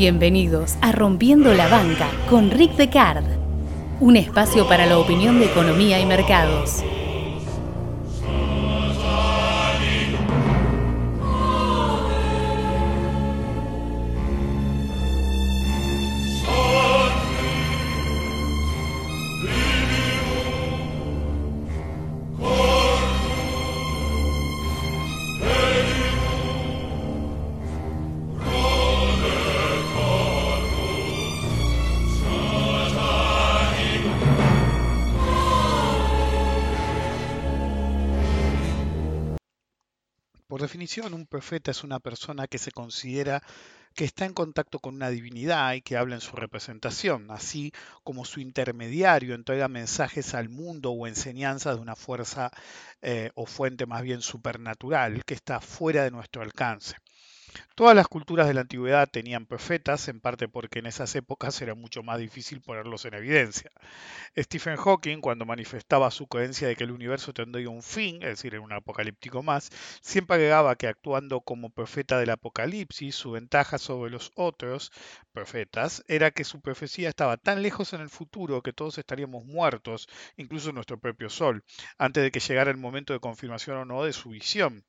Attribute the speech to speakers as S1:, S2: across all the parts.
S1: Bienvenidos a Rompiendo la Banca con Rick Decard, un espacio para la opinión de economía y mercados.
S2: Un profeta es una persona que se considera que está en contacto con una divinidad y que habla en su representación, así como su intermediario entrega mensajes al mundo o enseñanzas de una fuerza eh, o fuente más bien supernatural que está fuera de nuestro alcance. Todas las culturas de la antigüedad tenían profetas, en parte porque en esas épocas era mucho más difícil ponerlos en evidencia. Stephen Hawking, cuando manifestaba su creencia de que el universo tendría un fin, es decir, en un apocalíptico más, siempre agregaba que actuando como profeta del apocalipsis, su ventaja sobre los otros profetas era que su profecía estaba tan lejos en el futuro que todos estaríamos muertos, incluso nuestro propio sol, antes de que llegara el momento de confirmación o no de su visión.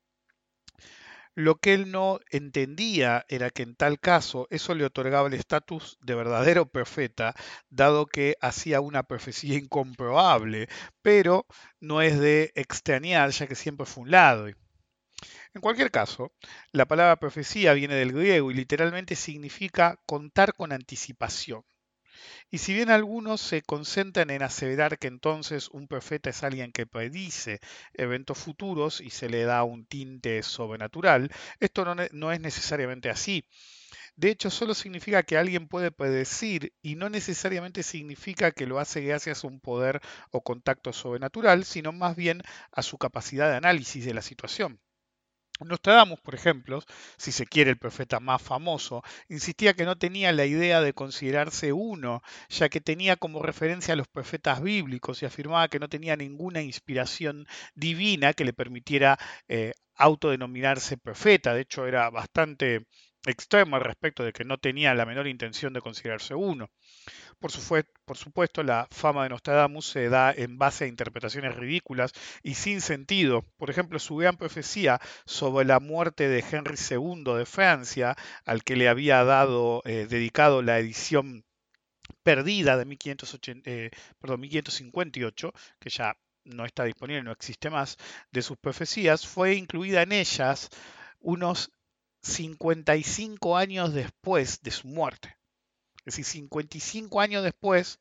S2: Lo que él no entendía era que en tal caso eso le otorgaba el estatus de verdadero profeta, dado que hacía una profecía incomprobable, pero no es de extrañar, ya que siempre fue un lado. En cualquier caso, la palabra profecía viene del griego y literalmente significa contar con anticipación. Y si bien algunos se concentran en aseverar que entonces un profeta es alguien que predice eventos futuros y se le da un tinte sobrenatural, esto no, es necesariamente así. De hecho, solo significa que alguien puede predecir y no necesariamente significa que lo hace gracias a un poder o contacto sobrenatural, sino más bien a su capacidad de análisis de la situación. Nostradamus, por ejemplo, si se quiere el profeta más famoso, insistía que no tenía la idea de considerarse uno, ya que tenía como referencia a los profetas bíblicos y afirmaba que no tenía ninguna inspiración divina que le permitiera eh, autodenominarse profeta. De hecho, era bastante extremo al respecto de que no tenía la menor intención de considerarse uno. Por, supuesto, la fama de Nostradamus se da en base a interpretaciones ridículas y sin sentido. Por ejemplo, su gran profecía sobre la muerte de Henry II de Francia, al que le había dado, eh, dedicado la edición perdida de 1558, eh, que ya no está disponible, no existe más, de sus profecías, fue incluida en ellas unos 55 años después de su muerte. Es decir, 55 años después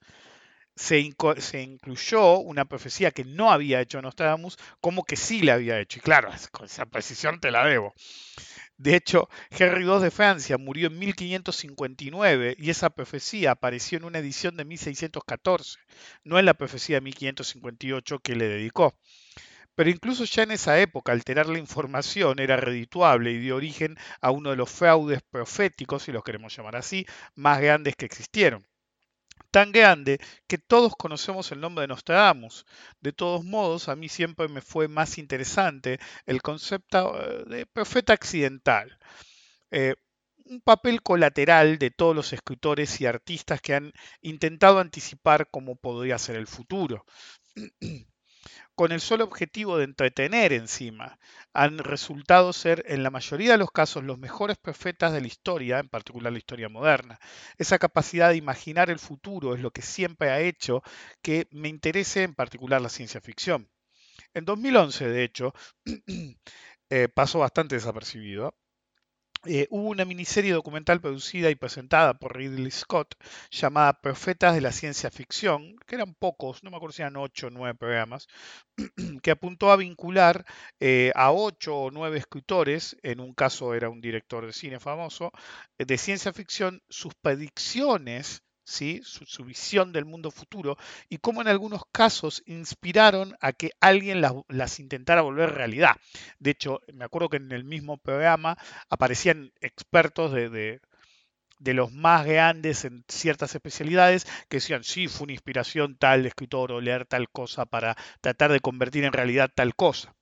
S2: se, incluyó una profecía que no había hecho Nostradamus como que sí la había hecho. Y claro, con esa precisión te la debo. De hecho, Henry II de Francia murió en 1559 y esa profecía apareció en una edición de 1614, no en la profecía de 1558 que le dedicó. Pero incluso ya en esa época alterar la información era redituable y dio origen a uno de los fraudes proféticos, si los queremos llamar así, más grandes que existieron. Tan grande que todos conocemos el nombre de Nostradamus. De todos modos, a mí siempre me fue más interesante el concepto eh, de profeta accidental. Eh, un papel colateral de todos los escritores y artistas que han intentado anticipar cómo podría ser el futuro. con el solo objetivo de entretener encima, han resultado ser en la mayoría de los casos los mejores profetas de la historia, en particular la historia moderna. Esa capacidad de imaginar el futuro es lo que siempre ha hecho que me interese en particular la ciencia ficción. En 2011, de hecho, eh, pasó bastante desapercibido, eh, hubo una miniserie documental producida y presentada por Ridley Scott llamada Profetas de la Ciencia Ficción, que eran pocos, no me acuerdo si eran ocho o nueve programas, que apuntó a vincular eh, a ocho o nueve escritores, en un caso era un director de cine famoso, de ciencia ficción, sus predicciones su, visión del mundo futuro y cómo en algunos casos inspiraron a que alguien las, intentara volver realidad. De hecho, me acuerdo que en el mismo programa aparecían expertos de, de los más grandes en ciertas especialidades que decían, sí, fue una inspiración tal escritor o leer tal cosa para tratar de convertir en realidad tal cosa.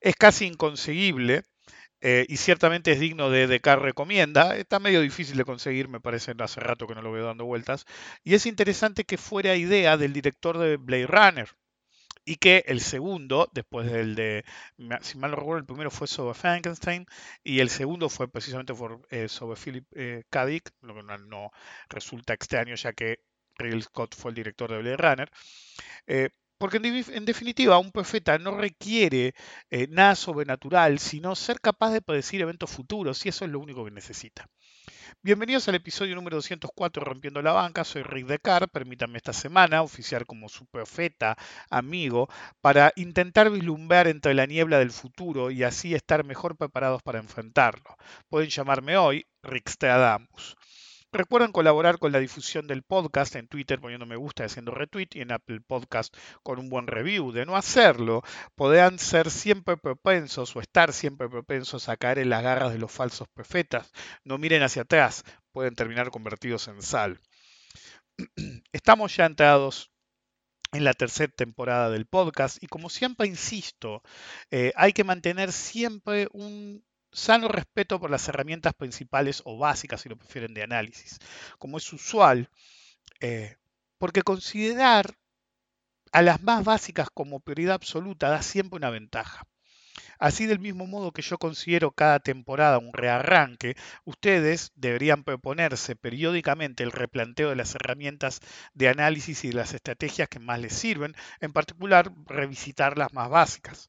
S2: Es casi inconseguible eh, y ciertamente es digno de Decar recomienda. Está medio difícil de conseguir, me parece, hace rato que no lo veo dando vueltas. Y es interesante que fuera idea del director de Blade Runner. Y que el segundo, después del de, si mal no recuerdo, el primero fue sobre Frankenstein y el segundo fue precisamente eh, sobre Philip eh, lo que no, resulta extraño ya que Ridley Scott fue el director de Blade Runner. Porque en, definitiva, un profeta no requiere eh, nada sobrenatural, sino ser capaz de predecir eventos futuros, y eso es lo único que necesita. Bienvenidos al episodio número 204 Rompiendo la Banca, soy Rick Decar, permítanme esta semana oficiar como su profeta amigo para intentar vislumbrar entre la niebla del futuro y así estar mejor preparados para enfrentarlo. Pueden llamarme hoy Rick Stradamus. Recuerden colaborar con la difusión del podcast en Twitter poniendo me gusta y haciendo retweet y en Apple Podcast con un buen review. De no hacerlo, podrán ser siempre propensos o estar siempre propensos a caer en las garras de los falsos profetas. No miren hacia atrás, pueden terminar convertidos en sal. Estamos ya entrados en la tercera temporada del podcast y como siempre insisto, eh, hay que mantener siempre un sano respeto por las herramientas principales o básicas, si lo prefieren, de análisis, como es usual, eh, porque considerar a las más básicas como prioridad absoluta da siempre una ventaja. Así del mismo modo que yo considero cada temporada un rearranque, ustedes deberían proponerse periódicamente el replanteo de las herramientas de análisis y de las estrategias que más les sirven, en particular revisitar las más básicas.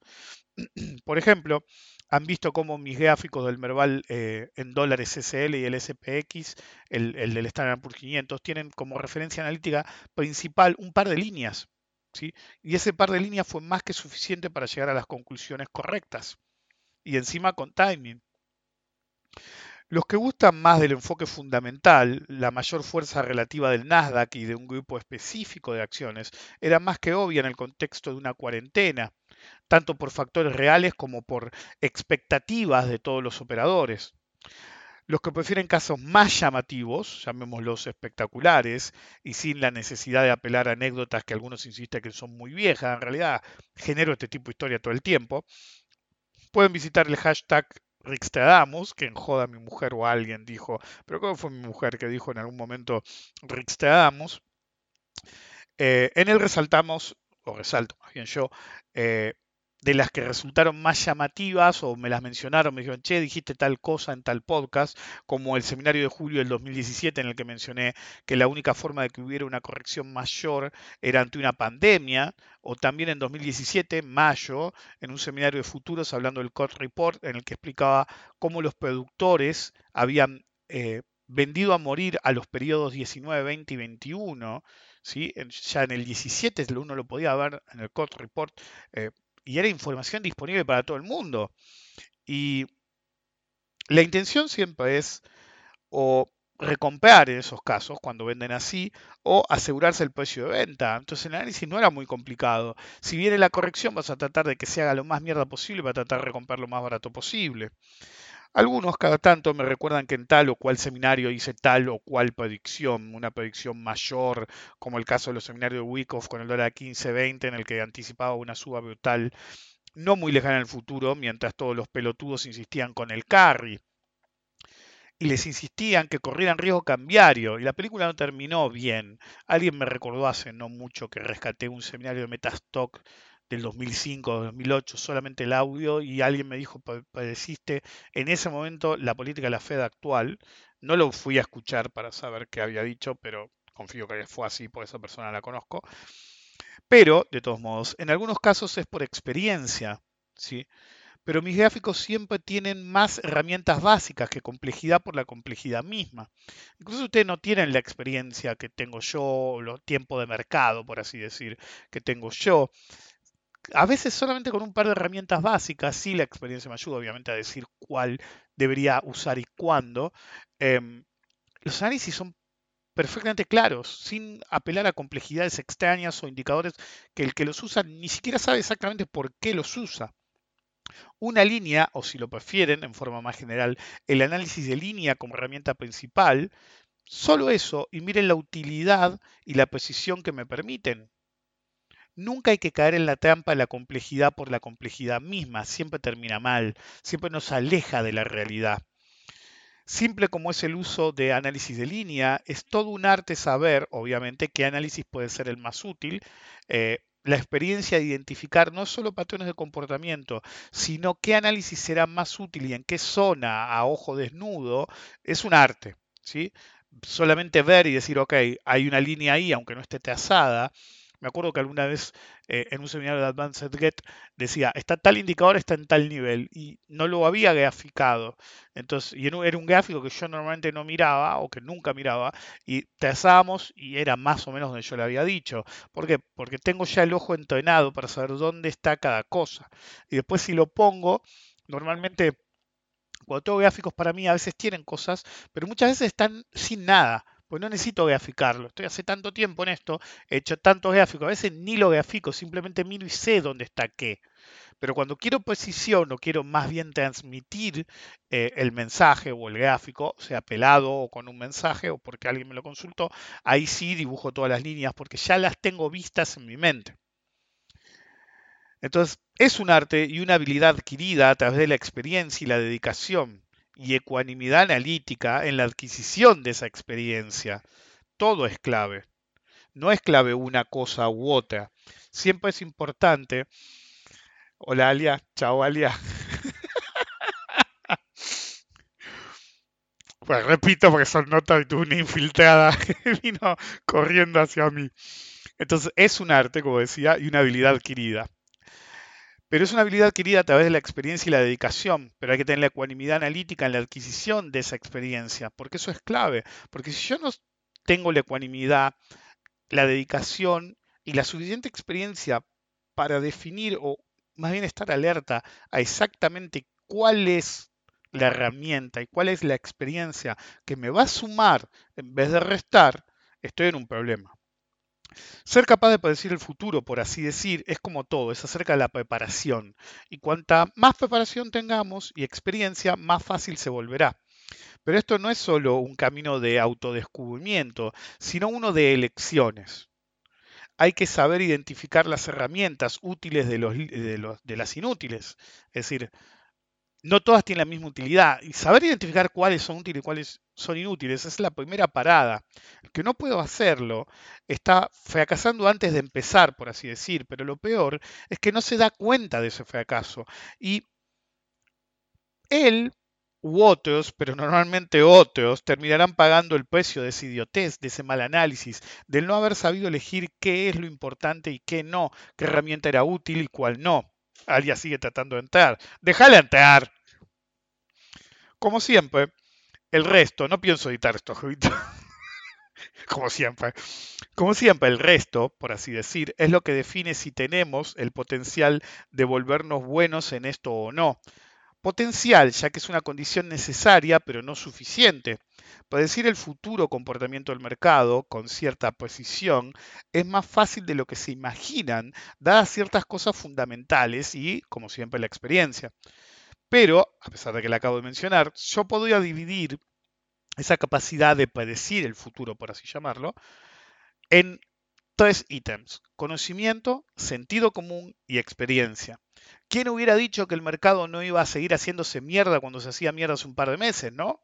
S2: Por ejemplo, han visto cómo mis gráficos del Merval eh, en dólares SL y el SPX, el, del Standard Poor's 500, tienen como referencia analítica principal un par de líneas. ¿sí? Y ese par de líneas fue más que suficiente para llegar a las conclusiones correctas. Y encima con timing. Los que gustan más del enfoque fundamental, la mayor fuerza relativa del Nasdaq y de un grupo específico de acciones, era más que obvia en el contexto de una cuarentena tanto por factores reales como por expectativas de todos los operadores. Los que prefieren casos más llamativos, llamémoslos espectaculares, y sin la necesidad de apelar a anécdotas que algunos insisten que son muy viejas, en realidad genero este tipo de historia todo el tiempo, pueden visitar el hashtag Rickstradamus, que en joda mi mujer o alguien dijo, pero ¿cómo fue mi mujer que dijo en algún momento Rickstradamus? Eh, en él resaltamos, o resalto más bien yo, eh, de las que resultaron más llamativas o me las mencionaron, me dijeron, che, dijiste tal cosa en tal podcast, como el seminario de julio del 2017 en el que mencioné que la única forma de que hubiera una corrección mayor era ante una pandemia, o también en 2017, mayo, en un seminario de futuros hablando del Court Report, en el que explicaba cómo los productores habían eh, vendido a morir a los periodos 19, 20 y 21, ¿sí? ya en el 17 uno lo podía ver en el Court Report. Eh, y era información disponible para todo el mundo. Y la intención siempre es o recomprar en esos casos cuando venden así o asegurarse el precio de venta. Entonces el análisis no era muy complicado. Si viene la corrección vas a tratar de que se haga lo más mierda posible para tratar de recomprar lo más barato posible. Algunos cada tanto me recuerdan que en tal o cual seminario hice tal o cual predicción, una predicción mayor, como el caso de los seminarios de Wyckoff con el dólar 15-20 en el que anticipaba una suba brutal no muy lejana en el futuro, mientras todos los pelotudos insistían con el carry. Y les insistían que corrieran riesgo cambiario. Y la película no terminó bien. Alguien me recordó hace no mucho que rescaté un seminario de Metastock del 2005, 2008, solamente el audio, y alguien me dijo, padeciste en ese momento la política de la Fed actual. No lo fui a escuchar para saber qué había dicho, pero confío que fue así, por esa persona la conozco. Pero, de todos modos, en algunos casos es por experiencia, ¿sí? Pero mis gráficos siempre tienen más herramientas básicas que complejidad por la complejidad misma. Incluso ustedes no tienen la experiencia que tengo yo, o los tiempos de mercado, por así decir, que tengo yo. A veces solamente con un par de herramientas básicas, sí la experiencia me ayuda obviamente a decir cuál debería usar y cuándo. Em, los análisis son perfectamente claros, sin apelar a complejidades extrañas o indicadores que el que los usa ni siquiera sabe exactamente por qué los usa. Una línea, o si lo prefieren, en forma más general, el análisis de línea como herramienta principal, solo eso, y miren la utilidad y la precisión que me permiten. Nunca hay que caer en la trampa de la complejidad por la complejidad misma, siempre termina mal, siempre nos aleja de la realidad. Simple como es el uso de análisis de línea, es todo un arte saber, obviamente, qué análisis puede ser el más útil. Eh, la experiencia de identificar no solo patrones de comportamiento, sino qué análisis será más útil y en qué zona a ojo desnudo, es un arte. ¿sí? Solamente ver y decir, ok, hay una línea ahí, aunque no esté trazada, me acuerdo que alguna vez eh, en un seminario de Advanced Get decía, está tal indicador, está en tal nivel, y no lo había graficado. Entonces, y era un gráfico que yo normalmente no miraba, o que nunca miraba, y trazábamos y era más o menos donde yo le había dicho. ¿Por qué? Porque tengo ya el ojo entrenado para saber dónde está cada cosa. Y después si lo pongo, normalmente cuando tengo gráficos para mí a veces tienen cosas, pero muchas veces están sin nada pues no necesito graficarlo. Estoy hace tanto tiempo en esto, he hecho tantos gráficos, a veces ni lo grafico, simplemente miro y sé dónde está qué. Pero cuando quiero precisión o quiero más bien transmitir eh, el mensaje o el gráfico, sea pelado o con un mensaje o porque alguien me lo consultó, ahí sí dibujo todas las líneas porque ya las tengo vistas en mi mente. Entonces, es un arte y una habilidad adquirida a través de la experiencia y la dedicación y ecuanimidad analítica en la adquisición de esa experiencia. Todo es clave. No es clave una cosa u otra. Siempre es importante. Hola Alia, chao Alia. Pues repito porque son notas de una infiltrada que vino corriendo hacia mí. Entonces es un arte, como decía, y una habilidad adquirida. Pero es una habilidad adquirida a través de la experiencia y la dedicación, pero hay que tener la ecuanimidad analítica en la adquisición de esa experiencia, porque eso es clave, porque si yo no tengo la ecuanimidad, la dedicación y la suficiente experiencia para definir o más bien estar alerta a exactamente cuál es la herramienta y cuál es la experiencia que me va a sumar en vez de restar, estoy en un problema. Ser capaz de predecir el futuro, por así decir, es como todo, es acerca de la preparación. Y cuanta más preparación tengamos y experiencia, más fácil se volverá. Pero esto no es solo un camino de autodescubrimiento, sino uno de elecciones. Hay que saber identificar las herramientas útiles de, de las inútiles. Es decir, no todas tienen la misma utilidad. Y saber identificar cuáles son útiles y cuáles son inútiles es la primera parada. El que no puedo hacerlo está fracasando antes de empezar, por así decir, pero lo peor es que no se da cuenta de ese fracaso. Y él u otros, pero normalmente otros, terminarán pagando el precio de ese idiotez, de ese mal análisis, del no haber sabido elegir qué es lo importante y qué no, qué herramienta era útil y cuál no. Alguien sigue tratando de entrar. Déjale entrar. Como siempre, el resto, no pienso editar esto, Como siempre. Como siempre, el resto, por así decir, es lo que define si tenemos el potencial de volvernos buenos en esto o no. Potencial, ya que es una condición necesaria, pero no suficiente. Predecir el futuro comportamiento del mercado con cierta precisión es más fácil de lo que se imaginan, dadas ciertas cosas fundamentales y, como siempre, la experiencia. Pero, a pesar de que la acabo de mencionar, yo podría dividir esa capacidad de predecir el futuro, por así llamarlo, en tres ítems. Conocimiento, sentido común y experiencia. ¿Quién hubiera dicho que el mercado no iba a seguir haciéndose mierda cuando se hacía mierda hace un par de meses, no?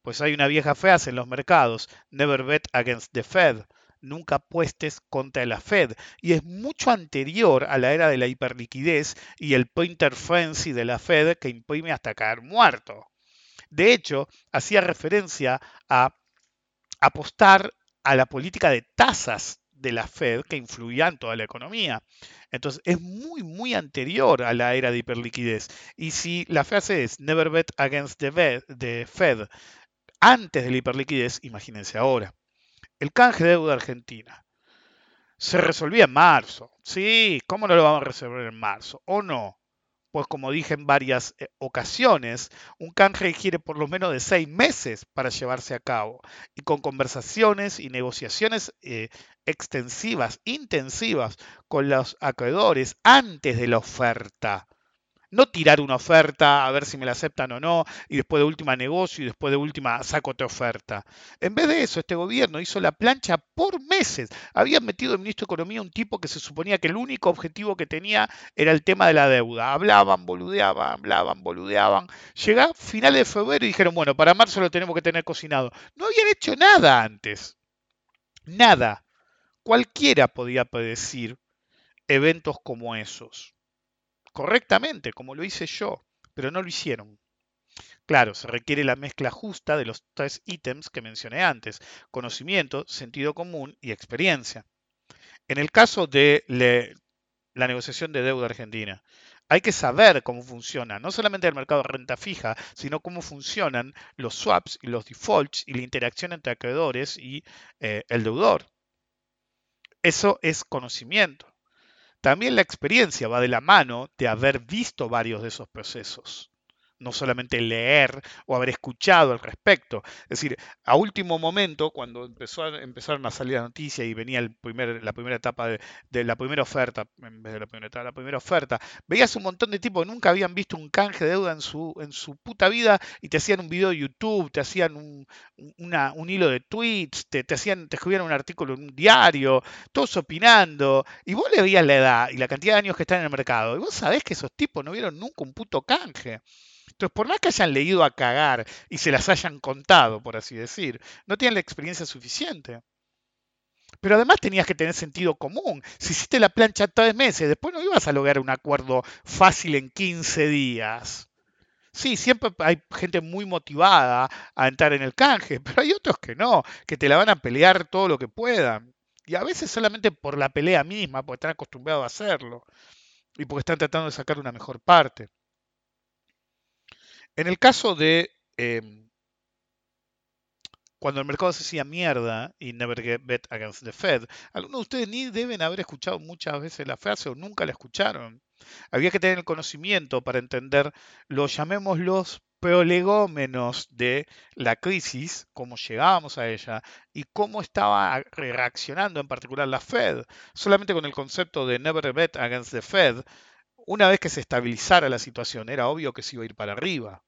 S2: Pues hay una vieja frase en los mercados, never bet against the Fed, nunca apuestes contra la Fed, y es mucho anterior a la era de la hiperliquidez y el pointer frenzy de la Fed que imprime hasta caer muerto. De hecho, hacía referencia a apostar a la política de tasas de la Fed que influía en toda la economía. Entonces es muy, muy anterior a la era de hiperliquidez. Y si la frase es never bet against the Fed antes de la hiperliquidez, imagínense ahora. El canje de deuda argentina se resolvía en marzo. Sí, ¿cómo no lo vamos a resolver en marzo? ¿O no? Pues como dije en varias eh, ocasiones, un canje requiere por lo menos de seis meses para llevarse a cabo y con conversaciones y negociaciones eh, extensivas, intensivas con los acreedores antes de la oferta. No tirar una oferta a ver si me la aceptan o no, y después de última negocio y después de última saco otra oferta. En vez de eso, este gobierno hizo la plancha por meses. Habían metido el ministro de Economía un tipo que se suponía que el único objetivo que tenía era el tema de la deuda. Hablaban, boludeaban, hablaban, boludeaban. Llega finales de febrero y dijeron, bueno, para marzo lo tenemos que tener cocinado. No habían hecho nada antes. Nada. Cualquiera podía predecir eventos como esos correctamente, como lo hice yo, pero no lo hicieron. Claro, se requiere la mezcla justa de los tres ítems que mencioné antes, conocimiento, sentido común y experiencia. En el caso de la negociación de deuda argentina, hay que saber cómo funciona, no solamente el mercado de renta fija, sino cómo funcionan los swaps y los defaults y la interacción entre acreedores y eh, el deudor. Eso es conocimiento. También la experiencia va de la mano de haber visto varios de esos procesos no solamente leer o haber escuchado al respecto. Es decir, a último momento, cuando empezó empezaron a salir las noticias y venía el primer, la primera etapa de, la primera oferta, en vez de la primera etapa, la primera oferta, veías un montón de tipos que nunca habían visto un canje de deuda en su, en su puta vida y te hacían un video de YouTube, te hacían un, un hilo de tweets, te, te, hacían, te escribían un artículo en un diario, todos opinando, y vos le veías la edad y la cantidad de años que están en el mercado, y vos sabés que esos tipos no vieron nunca un puto canje. Entonces, por más que hayan leído a cagar y se las hayan contado, por así decir, no tienen la experiencia suficiente. Pero además tenías que tener sentido común. Si hiciste la plancha tres meses, después no ibas a lograr un acuerdo fácil en 15 días. Sí, siempre hay gente muy motivada a entrar en el canje, pero hay otros que no, que te la van a pelear todo lo que puedan. Y a veces solamente por la pelea misma, porque están acostumbrados a hacerlo. Y porque están tratando de sacar una mejor parte. En el caso de em, cuando el mercado se hacía mierda y never get bet against the Fed, algunos de ustedes ni deben haber escuchado muchas veces la frase o nunca la escucharon. Había que tener el conocimiento para entender los, llamémoslos, prolegómenos de la crisis, cómo llegábamos a ella y cómo estaba reaccionando en particular la Fed. Solamente con el concepto de never bet against the Fed, una vez que se estabilizara la situación, era obvio que se iba a ir para arriba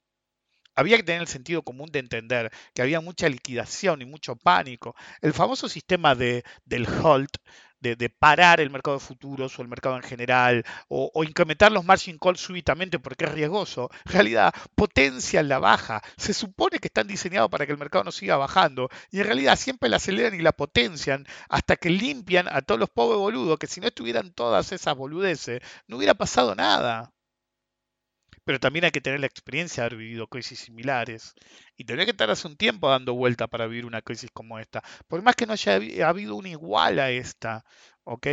S2: había que tener el sentido común de entender que había mucha liquidación y mucho pánico. El famoso sistema de, del HOLT, de, parar el mercado de futuros o el mercado en general, o, incrementar los margin calls súbitamente porque es riesgoso, en realidad potencian la baja. Se supone que están diseñados para que el mercado no siga bajando, y en realidad siempre la aceleran y la potencian hasta que limpian a todos los pobres boludos, que si no estuvieran todas esas boludeces, no hubiera pasado nada pero también hay que tener la experiencia de haber vivido crisis similares. Y tendría que estar hace un tiempo dando vuelta para vivir una crisis como esta. Por más que no haya habido una igual a esta, ¿ok?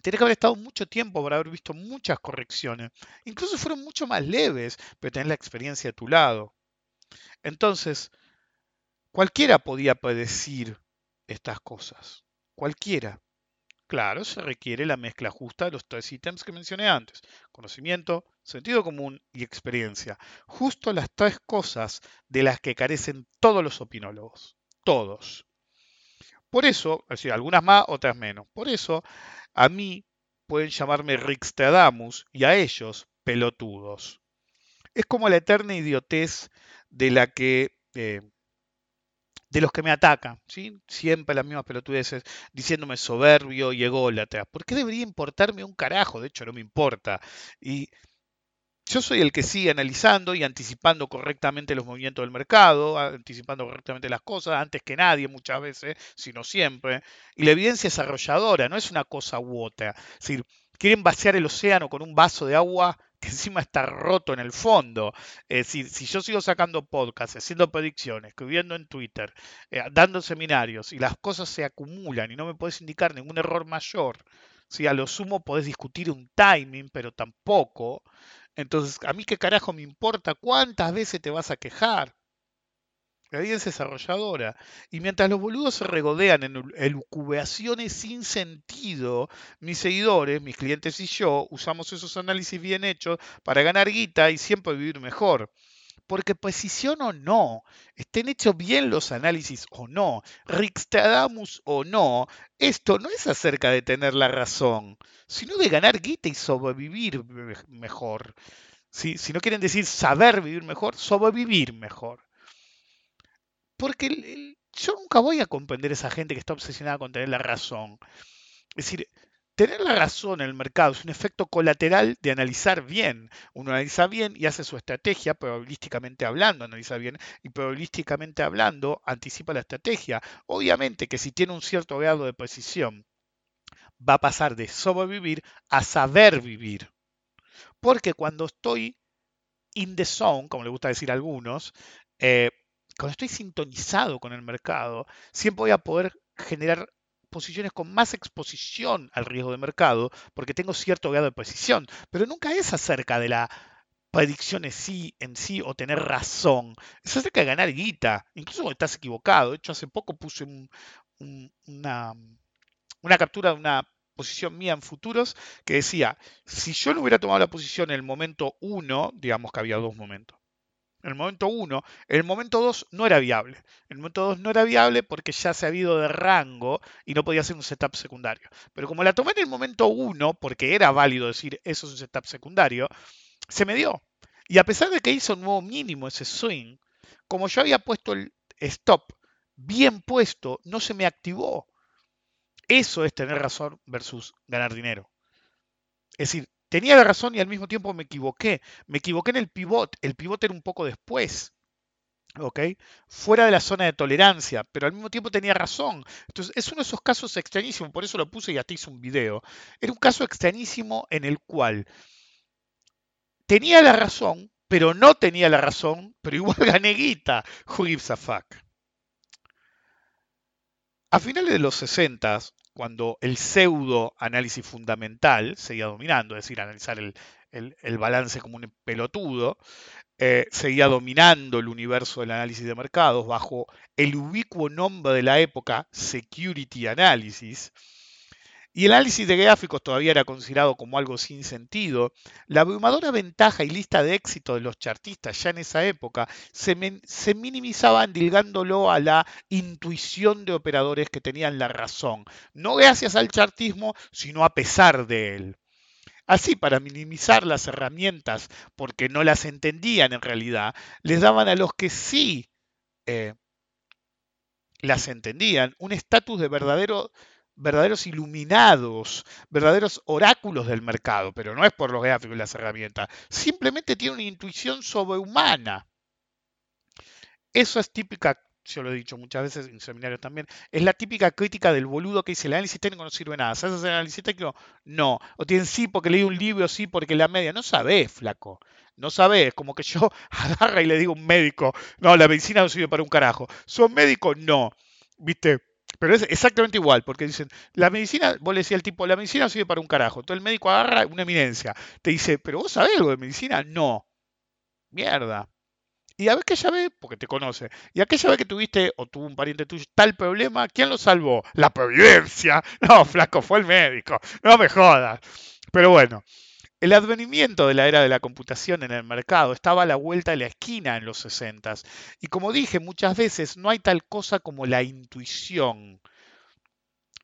S2: Tiene que haber estado mucho tiempo para haber visto muchas correcciones. Incluso fueron mucho más leves, pero tener la experiencia a tu lado. Entonces, cualquiera podía predecir estas cosas. Cualquiera. Claro, se requiere la mezcla justa de los tres ítems que mencioné antes. Conocimiento, sentido común y experiencia. Justo las tres cosas de las que carecen todos los opinólogos. Todos. Por eso, es decir, algunas más, otras menos. Por eso, a mí pueden llamarme Rixtradamus y a ellos pelotudos. Es como la eterna idiotez de la que eh, de los que me atacan, ¿sí? siempre las mismas pelotudeces, diciéndome soberbio y ególatra. ¿Por qué debería importarme un carajo? De hecho, no me importa. Y yo soy el que sigue analizando y anticipando correctamente los movimientos del mercado, anticipando correctamente las cosas, antes que nadie muchas veces, sino siempre. Y la evidencia es arrolladora, no es una cosa u otra. Es decir, quieren vaciar el océano con un vaso de agua que encima está roto en el fondo. Es si yo sigo sacando podcasts, haciendo predicciones, escribiendo en Twitter, eh, dando seminarios y las cosas se acumulan y no me puedes indicar ningún error mayor, si a lo sumo podés discutir un timing, pero tampoco. Entonces, ¿a mí qué carajo me importa cuántas veces te vas a quejar? La es desarrolladora. Y mientras los boludos se regodean en elucubraciones sin sentido, mis seguidores, mis clientes y yo usamos esos análisis bien hechos para ganar guita y siempre vivir mejor. Porque precisión o no, estén hechos bien los análisis o no, Rixtradamus o no, esto no es acerca de tener la razón, sino de ganar guita y sobrevivir mejor. Si no quieren decir saber vivir mejor, sobrevivir mejor. Porque yo nunca voy a comprender a esa gente que está obsesionada con tener la razón. Es decir, tener la razón en el mercado es un efecto colateral de analizar bien. Uno analiza bien y hace su estrategia, probabilísticamente hablando, analiza bien y probabilísticamente hablando anticipa la estrategia. Obviamente que si tiene un cierto grado de precisión, va a pasar de sobrevivir a saber vivir. Porque cuando estoy in the zone, como le gusta decir a algunos, eh, cuando estoy sintonizado con el mercado, siempre voy a poder generar posiciones con más exposición al riesgo de mercado, porque tengo cierto grado de precisión, pero nunca es acerca de la predicción en sí, en sí o tener razón. Es acerca de ganar guita, incluso cuando estás equivocado. De hecho, hace poco puse una, una captura de una posición mía en futuros que decía, si yo no hubiera tomado la posición en el momento 1, digamos que había dos momentos, en el momento 1, el momento 2 no era viable. El momento 2 no era viable porque ya se había ido de rango y no podía hacer un setup secundario. Pero como la tomé en el momento 1, porque era válido decir eso es un setup secundario, se me dio. Y a pesar de que hizo un nuevo mínimo ese swing, como yo había puesto el stop bien puesto, no se me activó. Eso es tener razón versus ganar dinero. Es decir, tenía la razón y al mismo tiempo me equivoqué. Me equivoqué en el pivot. El pivot era un poco después. ¿ok? Fuera de la zona de tolerancia, pero al mismo tiempo tenía razón. Entonces, es uno de esos casos extrañísimos, por eso lo puse y hasta hice un video. Era un caso extrañísimo en el cual tenía la razón, pero no tenía la razón, pero igual gané guita. Fuck? A finales de los 60, cuando el pseudo análisis fundamental seguía dominando, es decir, analizar el, balance como un pelotudo, eh, seguía dominando el universo del análisis de mercados bajo el ubicuo nombre de la época, Security Analysis, y el análisis de gráficos todavía era considerado como algo sin sentido, la abrumadora ventaja y lista de éxito de los chartistas ya en esa época se, se minimizaba endilgándolo a la intuición de operadores que tenían la razón, no gracias al chartismo, sino a pesar de él. Así, para minimizar las herramientas, porque no las entendían en realidad, les daban a los que sí eh, las entendían un estatus de verdadero verdaderos iluminados, verdaderos oráculos del mercado, pero no es por los gráficos y las herramientas, simplemente tiene una intuición sobrehumana. Eso es típica, yo lo he dicho muchas veces en seminarios también, es la típica crítica del boludo que dice el análisis técnico no sirve nada. ¿Sabes hacer análisis técnico? No. O tienen sí porque leí un libro, sí porque la media. No sabés, flaco. No sabés, como que yo agarra y le digo a un médico, no, la medicina no sirve para un carajo. ¿Son médico? No. ¿Viste? Pero es exactamente igual, porque dicen, la medicina, vos le decías al tipo, la medicina sirve para un carajo. Entonces el médico agarra una eminencia, te dice, pero vos sabés algo de medicina? No. Mierda. Y a ver qué ve, porque te conoce, y aquella vez que tuviste o tuvo un pariente tuyo tal problema, ¿quién lo salvó? La providencia. No, flaco, fue el médico. No me jodas. Pero bueno, el advenimiento de la era de la computación en el mercado estaba a la vuelta de la esquina en los 60 y como dije muchas veces, no hay tal cosa como la intuición.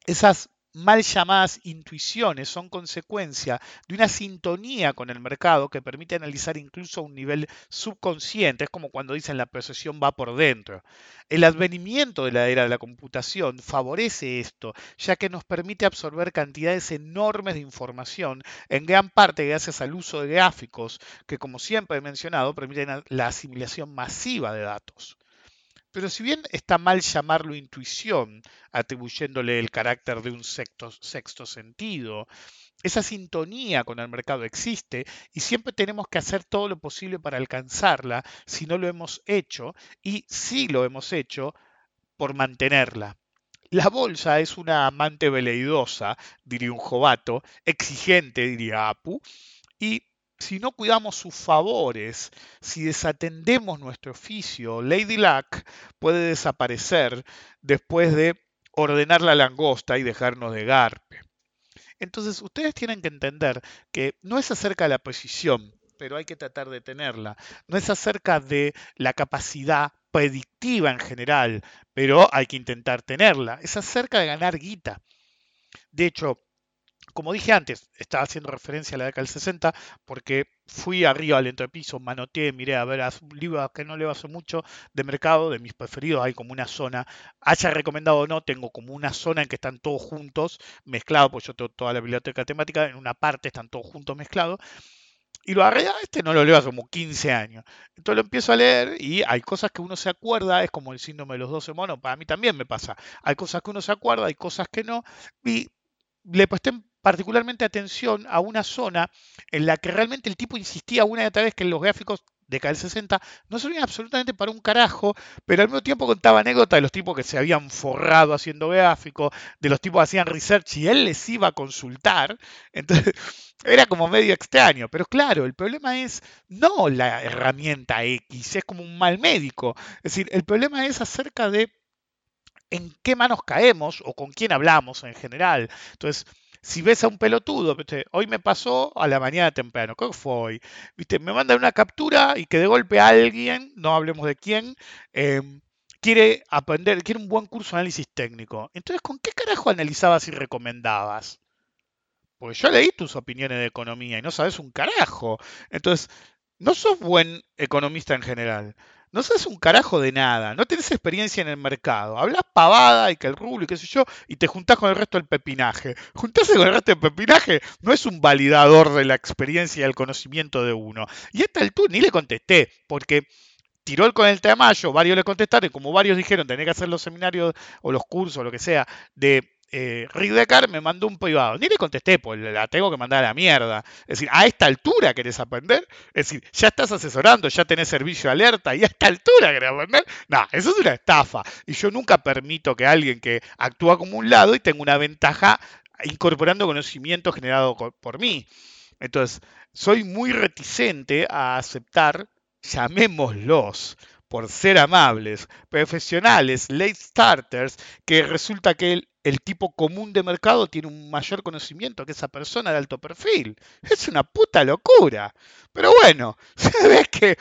S2: Esas mal llamadas intuiciones son consecuencia de una sintonía con el mercado que permite analizar incluso a un nivel subconsciente. Es como cuando dicen la percepción va por dentro. El advenimiento de la era de la computación favorece esto, ya que nos permite absorber cantidades enormes de información, en gran parte gracias al uso de gráficos que, como siempre he mencionado, permiten la asimilación masiva de datos. Pero si bien está mal llamarlo intuición, atribuyéndole el carácter de un sexto, sexto, sentido, esa sintonía con el mercado existe y siempre tenemos que hacer todo lo posible para alcanzarla si no lo hemos hecho y si lo hemos hecho por mantenerla. La bolsa es una amante veleidosa, diría un jovato, exigente, diría Apu, y si no cuidamos sus favores, si desatendemos nuestro oficio, Lady Luck puede desaparecer después de ordenar la langosta y dejarnos de garpe. Entonces, ustedes tienen que entender que no es acerca de la precisión, pero hay que tratar de tenerla. No es acerca de la capacidad predictiva en general, pero hay que intentar tenerla. Es acerca de ganar guita. De hecho, como dije antes, estaba haciendo referencia a la década del 60 porque fui arriba al entrepiso, manoteé, miré a ver a un libro que no leo hace mucho de mercado, de mis preferidos, hay como una zona, haya recomendado o no, tengo como una zona en que están todos juntos mezclados, pues yo tengo toda la biblioteca temática, en una parte están todos juntos mezclados, y lo agarré, este no lo leo hace como 15 años. Entonces lo empiezo a leer y hay cosas que uno se acuerda, es como el síndrome de los 12 monos, para mí también me pasa. Hay cosas que uno se acuerda, hay cosas que no. Y le presté particularmente atención a una zona en la que realmente el tipo insistía una y otra vez que los gráficos de del 60 no servían absolutamente para un carajo, pero al mismo tiempo contaba anécdotas de los tipos que se habían forrado haciendo gráficos, de los tipos que hacían research y él les iba a consultar. Entonces, era como medio extraño, pero claro, el problema es no la herramienta X, es como un mal médico. Es decir, el problema es acerca de en qué manos caemos o con quién hablamos en general. Entonces, si ves a un pelotudo, hoy me pasó a la mañana temprano, ¿qué fue hoy? ¿Viste? Me mandan una captura y que de golpe alguien, no hablemos de quién, em, quiere aprender, quiere un buen curso de análisis técnico. Entonces, ¿con qué carajo analizabas y recomendabas? Porque yo leí tus opiniones de economía y no sabes un carajo. Entonces, no sos buen economista en general no sabes un carajo de nada, no tenés experiencia en el mercado, hablas pavada y que el rublo y qué sé yo, y te juntás con el resto del pepinaje. Juntarse con el resto del pepinaje no es un validador de la experiencia y el conocimiento de uno. Y a esta altura ni le contesté, porque tiró el con el tamayo, varios le contestaron, como varios dijeron, tenés que hacer los seminarios o los cursos, lo que sea, de eh, me mandó un privado. Ni le contesté, pues la tengo que mandar a la mierda. Es decir, a esta altura querés aprender. Es decir, ya estás asesorando, ya tenés servicio alerta y a esta altura querés aprender. No, eso es una estafa. Y yo nunca permito que alguien que actúa como un lado y tenga una ventaja incorporando conocimiento generado por mí. Entonces, soy muy reticente a aceptar, llamémoslos, por ser amables, profesionales, late starters, que resulta que el, tipo común de mercado tiene un mayor conocimiento que esa persona de alto perfil. Es una puta locura. Pero bueno, se que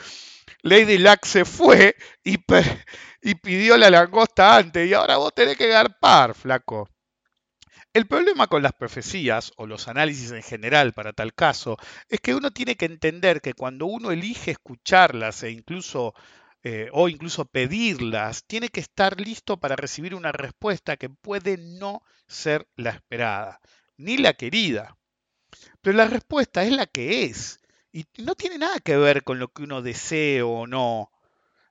S2: Lady Luck se fue y, y pidió la langosta antes y ahora vos tenés que garpar, flaco. El problema con las profecías o los análisis en general para tal caso es que uno tiene que entender que cuando uno elige escucharlas e incluso eh, o incluso pedirlas, tiene que estar listo para recibir una respuesta que puede no ser la esperada, ni la querida. Pero la respuesta es la que es y no tiene nada que ver con lo que uno desee o no.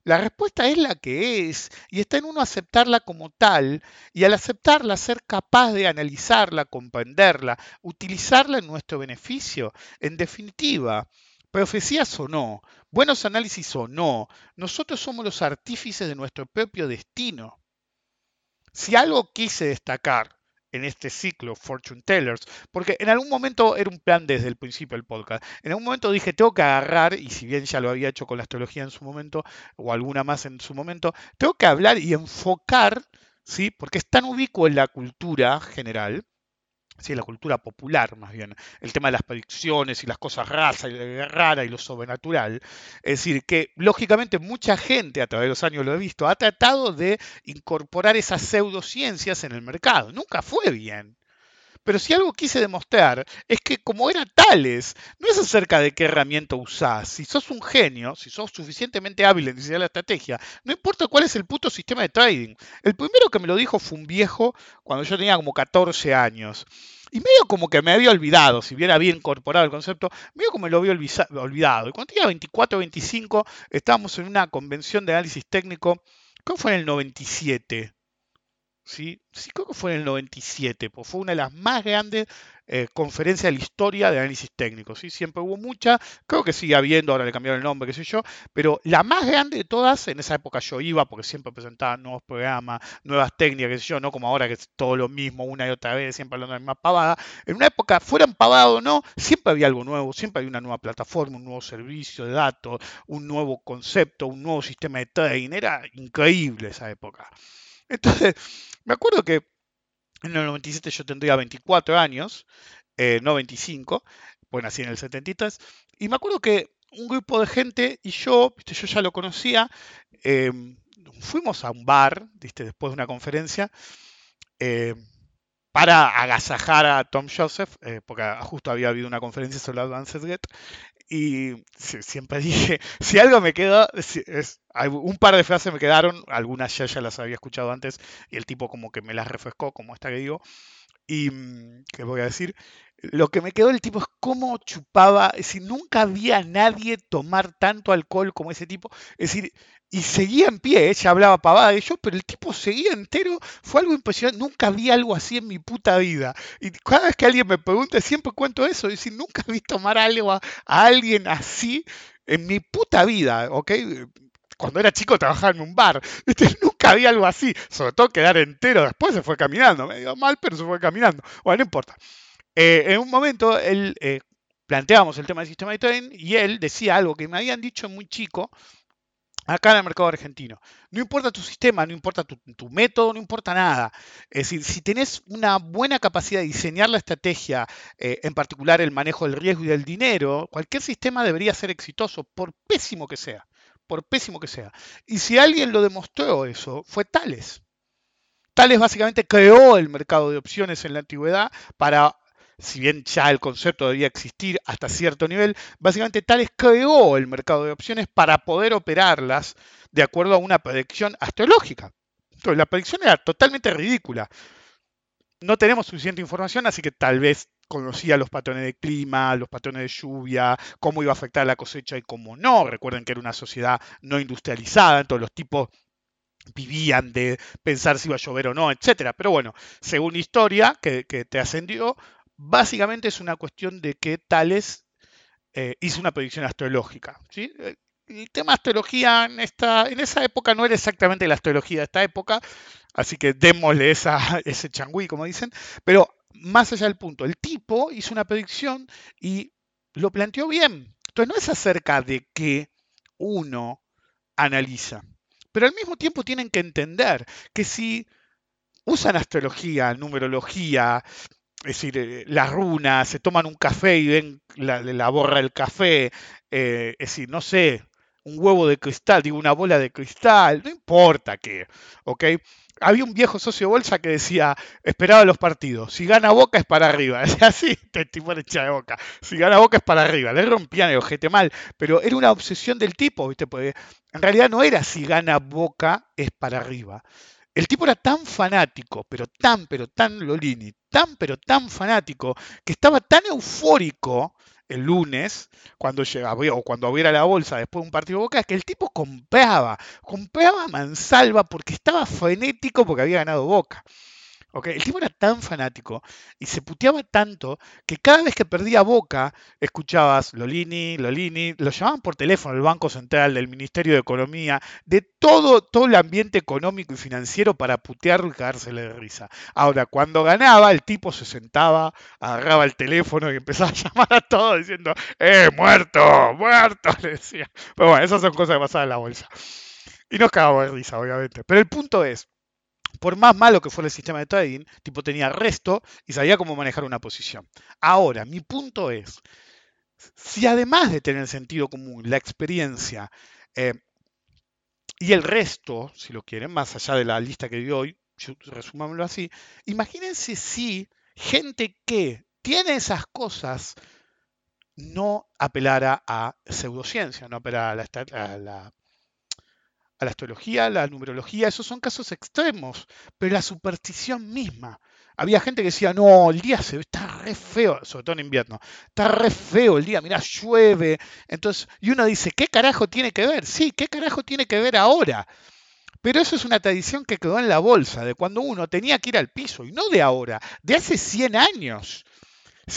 S2: La respuesta es la que es y está en uno aceptarla como tal y al aceptarla ser capaz de analizarla, comprenderla, utilizarla en nuestro beneficio. En definitiva, profecías o no, buenos análisis o no, nosotros somos los artífices de nuestro propio destino. Si algo quise destacar en este ciclo Fortune Tellers, porque en algún momento era un plan desde el principio del podcast. En algún momento dije, tengo que agarrar, y si bien ya lo había hecho con la astrología en su momento, o alguna más en su momento, tengo que hablar y enfocar, ¿sí? porque es tan ubicuo en la cultura general, sí, la cultura popular más bien, el tema de las predicciones y las cosas raras y, y lo sobrenatural. Es decir, que lógicamente mucha gente a través de los años lo he visto, ha tratado de incorporar esas pseudociencias en el mercado. Nunca fue bien. Pero si algo quise demostrar es que como eran tales, no es acerca de qué herramienta usás. Si sos un genio, si sos suficientemente hábil en diseñar la estrategia, no importa cuál es el puto sistema de trading. El primero que me lo dijo fue un viejo cuando yo tenía como 14 años. Y medio como que me había olvidado, si bien había incorporado el concepto, medio como me lo había olvidado. Y cuando tenía 24 o 25, estábamos en una convención de análisis técnico, ¿cómo fue en el 97? ¿Sí? sí creo que fue en el 97, pues fue una de las más grandes eh, conferencias de la historia de análisis técnico. ¿sí? Siempre hubo mucha, creo que sigue habiendo, ahora le cambiaron el nombre, qué sé yo, pero la más grande de todas, en esa época yo iba porque siempre presentaban nuevos programas, nuevas técnicas, qué sé yo, no como ahora que es todo lo mismo una y otra vez, siempre hablando de la misma pavada. En una época, fueran pavado o no, siempre había algo nuevo, siempre había una nueva plataforma, un nuevo servicio de datos, un nuevo concepto, un nuevo sistema de trading. Era increíble esa época. Entonces, me acuerdo que en el 97 yo tendría 24 años, eh, no 25, pues nací en el 73, y me acuerdo que un grupo de gente y yo, yo ya lo conocía, em, fuimos a un bar, ¿viste? después de una conferencia, em, para agasajar a Tom Joseph, eh, porque justo había habido una conferencia sobre Advanced Get, y siempre dije, si algo me queda, es, un par de frases me quedaron, algunas ya, ya las había escuchado antes, y el tipo como que me las refrescó, como esta que digo, y mm, que voy a decir, lo que me quedó del tipo es cómo chupaba, es decir, nunca había a nadie tomar tanto alcohol como ese tipo, es decir, y seguía en pie, ella hablaba pavada de yo, pero el tipo seguía entero, fue algo impresionante, nunca vi algo así en mi puta vida. Y cada vez que alguien me pregunta, siempre cuento eso, es decir, nunca vi tomar algo a, alguien así en mi puta vida, ¿ok? Cuando era chico trabajaba en un bar, nunca vi algo así, sobre todo quedar entero, después se fue caminando, me dio mal, pero se fue caminando. Bueno, no importa. Eh, en un momento él eh, planteábamos el tema del sistema de trading y él decía algo que me habían dicho muy chico, acá en el mercado argentino. No importa tu sistema, no importa tu, método, no importa nada. Es decir, si tenés una buena capacidad de diseñar la estrategia, eh, en particular el manejo del riesgo y del dinero, cualquier sistema debería ser exitoso, por pésimo que sea. Por pésimo que sea. Y si alguien lo demostró eso, fue Tales. Tales básicamente creó el mercado de opciones en la antigüedad para si bien ya el concepto debía existir hasta cierto nivel, básicamente Tales creó el mercado de opciones para poder operarlas de acuerdo a una predicción astrológica. Entonces, la predicción era totalmente ridícula. No tenemos suficiente información, así que tal vez conocía los patrones de clima, los patrones de lluvia, cómo iba a afectar la cosecha y cómo no. Recuerden que era una sociedad no industrializada, entonces los tipos vivían de pensar si iba a llover o no, etc. Pero bueno, según historia que, que te ascendió, básicamente es una cuestión de que Tales eh, hizo una predicción astrológica. ¿sí? El tema astrología en, esta, en esa época no era exactamente la astrología de esta época, así que démosle esa, ese changüí, como dicen, pero más allá del punto, el tipo hizo una predicción y lo planteó bien. Entonces no es acerca de que uno analiza, pero al mismo tiempo tienen que entender que si usan astrología, numerología, es decir, eh, las runas, se toman un café y ven la, borra del café, eh, es decir, no sé, un huevo de cristal, digo, una bola de cristal, no importa qué, ¿ok? Había un viejo socio bolsa que decía, esperaba los partidos, si gana Boca es para arriba, es así, te tipo de de Boca, si gana Boca es para arriba, le rompían el ojete mal, pero era una obsesión del tipo, ¿viste? Porque en realidad no era si gana Boca es para arriba, el tipo era tan fanático, pero tan, pero tan Lolini, tan, pero tan fanático, que estaba tan eufórico el lunes, cuando llegaba, o cuando abriera la bolsa después de un partido de boca, que el tipo compraba, compraba mansalva porque estaba frenético porque había ganado boca. El tipo era tan fanático y se puteaba tanto que cada vez que perdía boca, escuchabas Lolini, Lolini, lo llamaban por teléfono el Banco Central, del Ministerio de Economía, de todo, todo el ambiente económico y financiero para putearlo y cagársele de risa. Ahora, cuando ganaba, el tipo se sentaba, agarraba el teléfono y empezaba a llamar a todos diciendo, ¡eh, muerto, muerto! Le decía. Pero bueno, esas son cosas que pasaban en la bolsa. Y nos cagaba de risa, obviamente. Pero el punto es, por más malo que fuera el sistema de trading, tipo tenía resto y sabía cómo manejar una posición. Ahora, mi punto es, si además de tener sentido común, la experiencia eh, y el resto, si lo quieren, más allá de la lista que di hoy, resumámoslo así, imagínense si gente que tiene esas cosas no apelara a pseudociencia, no apelara a la a la astrología, a la numerología, esos son casos extremos, pero la superstición misma. Había gente que decía, no, el día se está re feo, sobre todo en invierno, está re feo el día, mirá, llueve. Entonces, y uno dice, ¿qué carajo tiene que ver? Sí, ¿qué carajo tiene que ver ahora? Pero eso es una tradición que quedó en la bolsa, de cuando uno tenía que ir al piso, y no de ahora, de hace 100 años.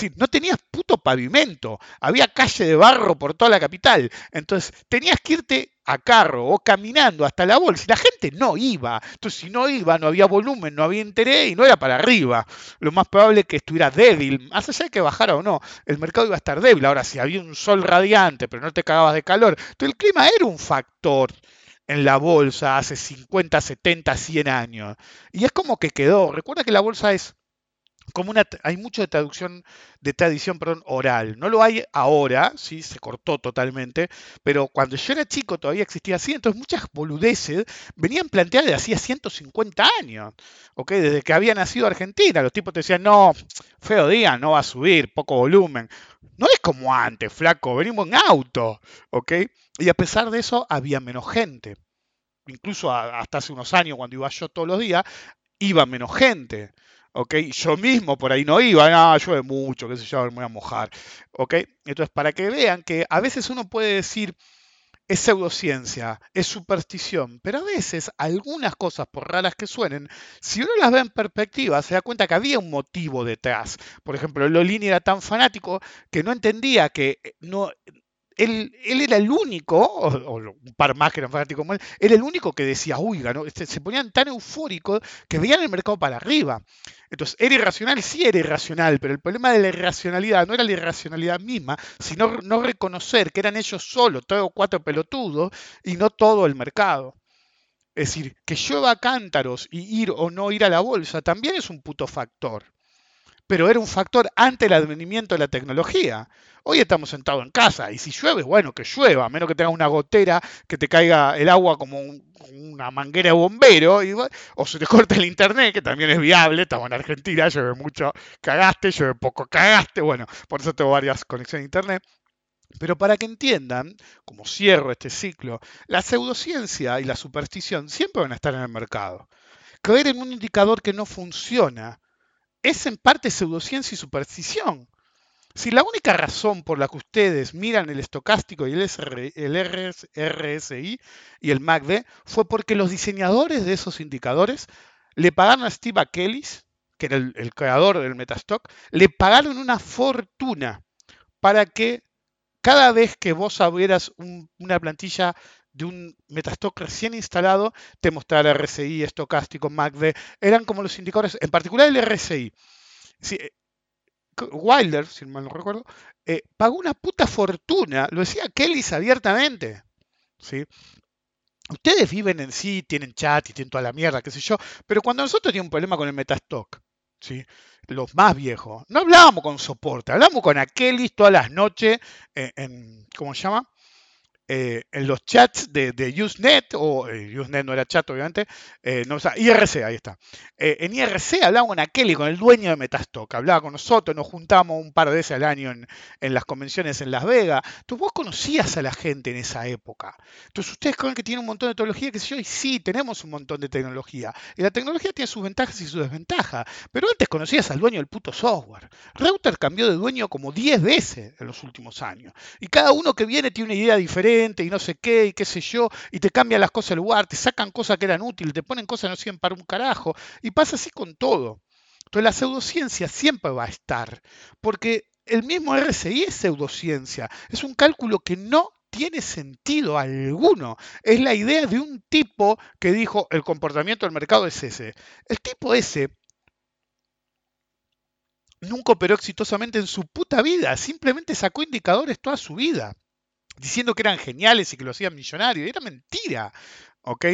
S2: Es no tenías puto pavimento, había calle de barro por toda la capital. Entonces, tenías que irte a carro o caminando hasta la bolsa la gente no iba. Entonces, si no iba, no había volumen, no había interés y no era para arriba. Lo más probable es que estuviera débil, más allá de que bajara o no, el mercado iba a estar débil. Ahora, si había un sol radiante, pero no te cagabas de calor, entonces el clima era un factor en la bolsa hace 50, 70, 100 años. Y es como que quedó. Recuerda que la bolsa es como una, hay mucho de traducción, de tradición, oral. No lo hay ahora, sí, se cortó totalmente, pero cuando yo era chico todavía existía así, entonces muchas boludeces venían planteadas de hacía 150 años, ¿ok? Desde que había nacido Argentina. Los tipos te decían, no, feo día, no va a subir, poco volumen. No es como antes, flaco, venimos en auto, ¿ok? Y a pesar de eso, había menos gente. Incluso hasta hace unos años, cuando iba yo todos los días, iba menos gente. ¿Ok? Yo mismo por ahí no iba, no, llueve mucho, qué sé yo, me voy a mojar, ¿ok? Entonces, para que vean que a veces uno puede decir, es pseudociencia, es superstición, pero a veces algunas cosas, por raras que suenen, si uno las ve en perspectiva, se da cuenta que había un motivo detrás. Por ejemplo, Lolini era tan fanático que no entendía que no, él, era el único, o, un par más que eran fanáticos como él, era el único que decía, uy, ganó, este, se ponían tan eufóricos que veían el mercado para arriba. Entonces, era irracional, sí era irracional, pero el problema de la irracionalidad no era la irracionalidad misma, sino no reconocer que eran ellos solos, o cuatro pelotudos, y no todo el mercado. Es decir, que llueva cántaros y ir o no ir a la bolsa también es un puto factor pero era un factor ante el advenimiento de la tecnología. Hoy estamos sentados en casa y si llueve, bueno, que llueva, a menos que tengas una gotera que te caiga el agua como una manguera de bombero, o se te corta el internet, que también es viable, estamos en Argentina, llueve mucho, cagaste, llueve poco, cagaste, bueno, por eso tengo varias conexiones a internet. Pero para que entiendan, como cierro este ciclo, la pseudociencia y la superstición siempre van a estar en el mercado. Creer en un indicador que no funciona es en parte pseudociencia y superstición. Si la única razón por la que ustedes miran el estocástico y el, RSI y el MACD fue porque los diseñadores de esos indicadores le pagaron a Steve Akelis, que era el, creador del Metastock, le pagaron una fortuna para que cada vez que vos abrieras una plantilla de un Metastock recién instalado, te mostrara RSI, estocástico, MACD, eran como los indicadores, en particular el RSI. Eh, Wilder, si mal no recuerdo, eh, pagó una puta fortuna, lo decía Kelly abiertamente. ¿sí? Ustedes viven en sí, tienen chat y tienen toda la mierda, qué sé yo, pero cuando nosotros teníamos un problema con el Metastock, ¿sí? los más viejos, no hablábamos con soporte, hablábamos con Akelis todas las noches en, en ¿cómo se llama? Eh, en los chats de, Usenet, o eh, Usenet no era chat obviamente, eh, no, o sea, IRC, ahí está. en IRC hablaba con Kelly, con el dueño de Metastock, hablaba con nosotros, nos juntamos un par de veces al año en, las convenciones en Las Vegas. Entonces vos conocías a la gente en esa época. Entonces ustedes creen que tienen un montón de tecnología, que yo, y sí, tenemos un montón de tecnología. Y la tecnología tiene sus ventajas y sus desventajas. Pero antes conocías al dueño del puto software. Router cambió de dueño como 10 veces en los últimos años. Y cada uno que viene tiene una idea diferente y no sé qué y qué sé yo, y te cambian las cosas del lugar, te sacan cosas que eran útiles, te ponen cosas que no sirven para un carajo, y pasa así con todo. Entonces la pseudociencia siempre va a estar, porque el mismo RSI es pseudociencia, es un cálculo que no tiene sentido alguno. Es la idea de un tipo que dijo el comportamiento del mercado es ese. El tipo ese nunca operó exitosamente en su puta vida, simplemente sacó indicadores toda su vida diciendo que eran geniales y que lo hacían millonarios. Era mentira, ¿ok?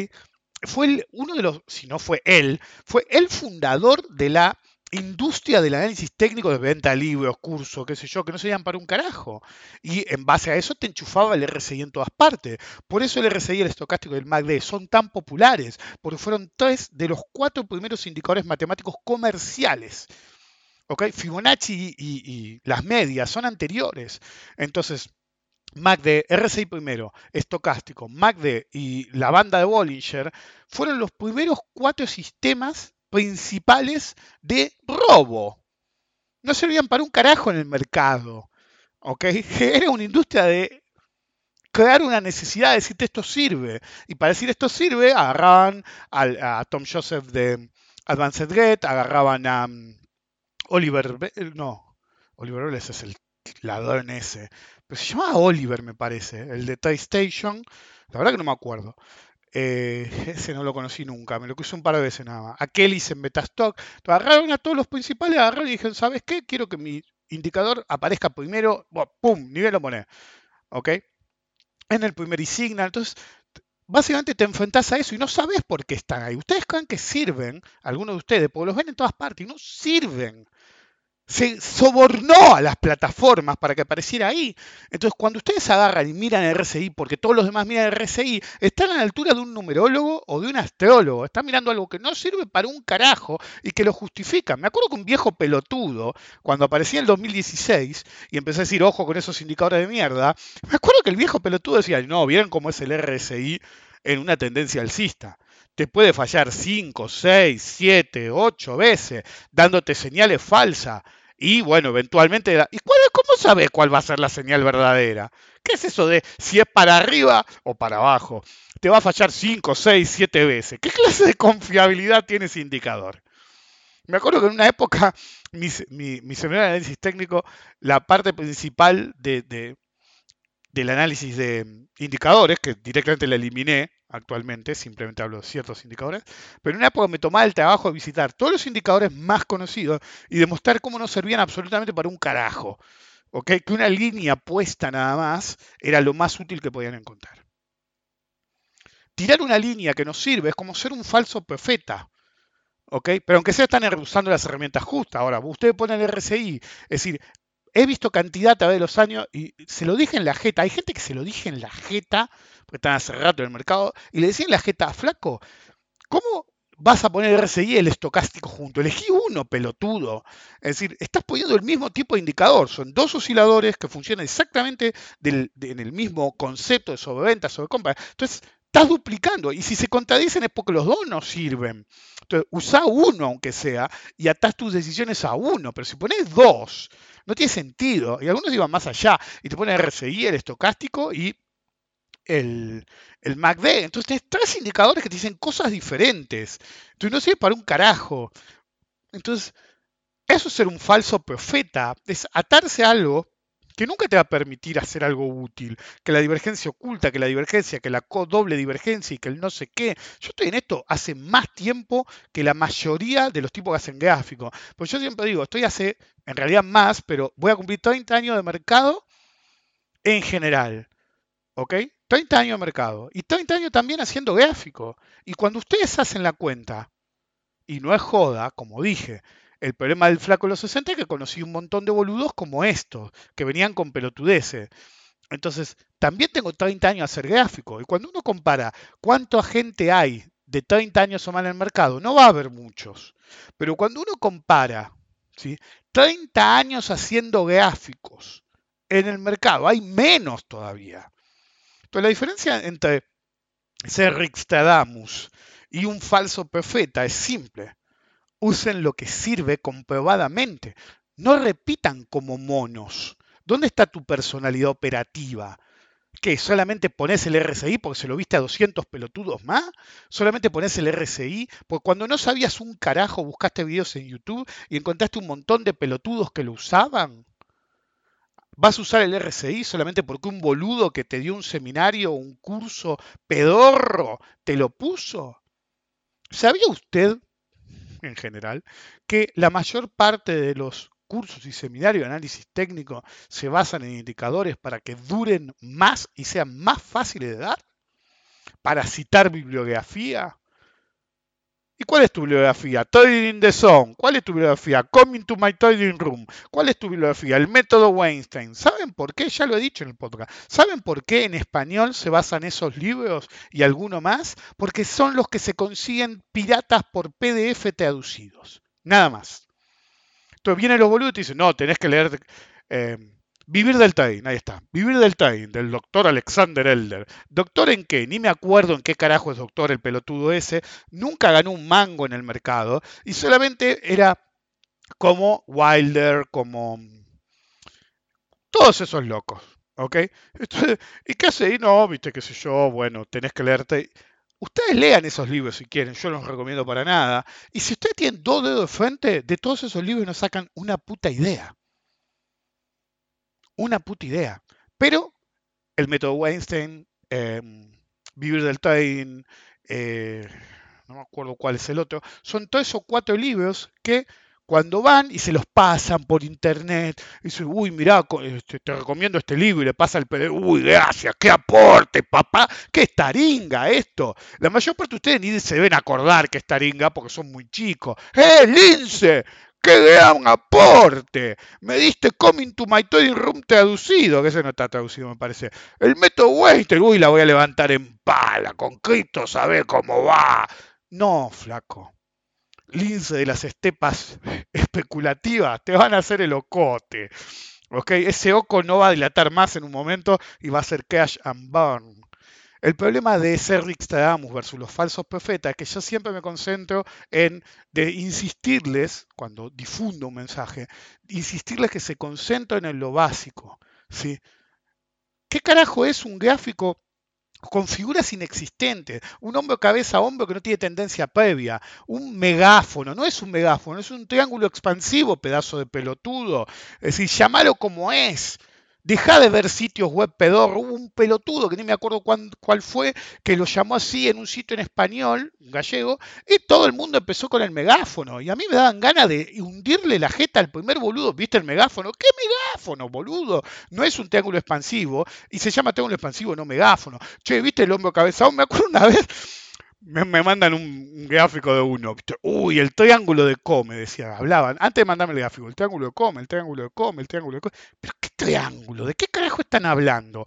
S2: Fue uno de los, si no fue él, fue el fundador de la industria del análisis técnico de venta de libros, cursos, qué sé yo, que no se llaman para un carajo. Y en base a eso te enchufaba el RSI en todas partes. Por eso el RSI, el estocástico y el MACD son tan populares, porque fueron tres de los cuatro primeros indicadores matemáticos comerciales. ¿Ok? Fibonacci y las medias son anteriores. Entonces, MACD, RSI primero, estocástico, MACD y la banda de Bollinger fueron los primeros cuatro sistemas principales de robo. No servían para un carajo en el mercado. ¿ok? Era una industria de crear una necesidad de decirte esto sirve. Y para decir esto sirve, agarraban a, Tom Joseph de Advanced Get, agarraban a mm, Oliver, no, Oliver Bell es el ladrón ese, se llamaba Oliver, me parece, el de Toy Station. La verdad que no me acuerdo. Eh, ese no lo conocí nunca, me lo puse un par de veces nada más. A Kelly en Metastock. Agarraron a todos los principales, agarraron y dijeron, ¿sabes qué? Quiero que mi indicador aparezca primero, ¡pum! Nivel lo pone. ¿Ok? En el primer signal. Entonces, básicamente te enfrentás a eso y no sabes por qué están ahí. Ustedes creen que sirven, algunos de ustedes, porque los ven en todas partes y no sirven. Se sobornó a las plataformas para que apareciera ahí. Entonces, cuando ustedes agarran y miran el RSI, porque todos los demás miran el RSI, están a la altura de un numerólogo o de un astrólogo. Están mirando algo que no sirve para un carajo y que lo justifican. Me acuerdo que un viejo pelotudo, cuando aparecía en el 2016 y empecé a decir, ojo con esos indicadores de mierda, me acuerdo que el viejo pelotudo decía, no, ¿vieron cómo es el RSI en una tendencia alcista? te puede fallar 5, 6, 7, 8 veces, dándote señales falsas. Y bueno, eventualmente, ¿y cuál, cómo sabes cuál va a ser la señal verdadera? ¿Qué es eso de si es para arriba o para abajo? Te va a fallar 5, 6, 7 veces. ¿Qué clase de confiabilidad tiene ese indicador? Me acuerdo que en una época, mi, mi, seminario de análisis técnico, la parte principal de, del análisis de indicadores, que directamente la eliminé actualmente, simplemente hablo de ciertos indicadores, pero en una época me tomaba el trabajo de visitar todos los indicadores más conocidos y demostrar cómo no servían absolutamente para un carajo. Que una línea puesta nada más era lo más útil que podían encontrar. Tirar una línea que nos sirve es como ser un falso profeta. Pero aunque sea están usando las herramientas justas. Ahora, ustedes ponen el RSI, es decir, he visto cantidad a través de los años y se lo dije en la jeta. Hay gente que se lo dije en la jeta, porque están hace rato en el mercado, y le decía en la jeta, flaco, ¿cómo vas a poner RSI y el estocástico junto? Elegí uno, pelotudo. Es decir, estás poniendo el mismo tipo de indicador. Son dos osciladores que funcionan exactamente en el mismo concepto de sobreventa, sobrecompra. Entonces, estás duplicando. Y si se contradicen es porque los dos no sirven. Entonces, usa uno, aunque sea, y atás tus decisiones a uno. Pero si pones dos, no tiene sentido. Y algunos iban más allá y te ponen RSI, el estocástico y el, el MACD. Entonces tienes tres indicadores que te dicen cosas diferentes. Entonces no sirve para un carajo. Entonces, eso es ser un falso profeta, es atarse a algo que nunca te va a permitir hacer algo útil, que la divergencia oculta, que la divergencia, que la doble divergencia y que el no sé qué. Yo estoy en esto hace más tiempo que la mayoría de los tipos que hacen gráfico. Pues yo siempre digo, estoy hace, en realidad más, pero voy a cumplir 30 años de mercado en general. ¿Ok? 30 años de mercado. Y 30 años también haciendo gráfico. Y cuando ustedes hacen la cuenta, y no es joda, como dije, el problema del flaco de los 60 es que conocí un montón de boludos como estos, que venían con pelotudeces. Entonces, también tengo 30 años a hacer gráfico. Y cuando uno compara cuánta gente hay de 30 años o más en el mercado, no va a haber muchos. Pero cuando uno compara ¿sí? 30 años haciendo gráficos en el mercado, hay menos todavía. Entonces, la diferencia entre ser Rixtadamus y un falso profeta es simple usen lo que sirve comprobadamente. No repitan como monos. ¿Dónde está tu personalidad operativa? ¿Qué? ¿Solamente pones el RSI porque se lo viste a 200 pelotudos más? ¿Solamente pones el RSI? Porque cuando no sabías un carajo buscaste videos en YouTube y encontraste un montón de pelotudos que lo usaban. ¿Vas a usar el RSI solamente porque un boludo que te dio un seminario o un curso pedorro te lo puso? ¿Sabía usted en general, que la mayor parte de los cursos y seminarios de análisis técnico se basan en indicadores para que duren más y sean más fáciles de dar, para citar bibliografía, ¿Y cuál es tu bibliografía? Trading in the Zone. ¿Cuál es tu bibliografía? Coming to my trading room. ¿Cuál es tu bibliografía? El método Weinstein. ¿Saben por qué? Ya lo he dicho en el podcast. ¿Saben por qué en español se basan esos libros y alguno más? Porque son los que se consiguen piratas por PDF traducidos. Nada más. Entonces vienen los boludos y te dicen, no, tenés que leer... Eh, Vivir del Trading, ahí está. Vivir del Trading, del doctor Alexander Elder. ¿Doctor en qué? Ni me acuerdo en qué carajo es doctor el pelotudo ese. Nunca ganó un mango en el mercado. Y solamente era como Wilder, como todos esos locos. ¿Ok? ¿Y qué hace? Y no, viste, qué sé yo, bueno, tenés que leerte. Ustedes lean esos libros si quieren, yo no los recomiendo para nada. Y si ustedes tienen dos dedos de frente, de todos esos libros nos sacan una puta idea una puta idea. Pero el método Weinstein, em, Vivir del Trading, eh, no me acuerdo cuál es el otro, son todos esos cuatro libros que cuando van y se los pasan por internet, y dicen, uy, mirá, este, te recomiendo este libro y le pasa el PDF, uy, gracias, qué aporte, papá, qué taringa esto. La mayor parte de ustedes ni se deben acordar que es taringa porque son muy chicos. ¡Eh, Lince! ¡Qué gran aporte! Me diste Coming to My Toy Room traducido, que ese no está traducido, me parece. El método Weinstein, uy, la voy a levantar en pala, con Cristo, sabe cómo va. No, flaco. Lince de las estepas especulativas, te van a hacer el ocote. ¿Ok? Ese oco no va a dilatar más en un momento y va a ser cash and burn. El problema de ser Rickstradamus versus los falsos profetas que yo siempre me concentro en de insistirles, cuando difundo un mensaje, insistirles que se concentren en lo básico. ¿sí? ¿Qué carajo es un gráfico con figuras inexistentes, un hombro cabeza a hombro que no tiene tendencia previa, un megáfono, no es un megáfono, es un triángulo expansivo, pedazo de pelotudo, es decir, llámalo como es, Deja de ver sitios web pedor. Hubo un pelotudo que ni me acuerdo cuál fue, que lo llamó así en un sitio en español, gallego, y todo el mundo empezó con el megáfono. Y a mí me daban ganas de hundirle la jeta al primer boludo. ¿Viste el megáfono? ¿Qué megáfono, boludo? No es un triángulo expansivo y se llama triángulo expansivo, no megáfono. Che, ¿viste el hombro cabezado? Me acuerdo una vez me, mandan un, gráfico de uno. Uy, el triángulo de Come, decía, hablaban. Antes de mandarme el gráfico, el triángulo de Come, el triángulo de Come, el triángulo de Come. ¿Pero qué triángulo? ¿De qué carajo están hablando?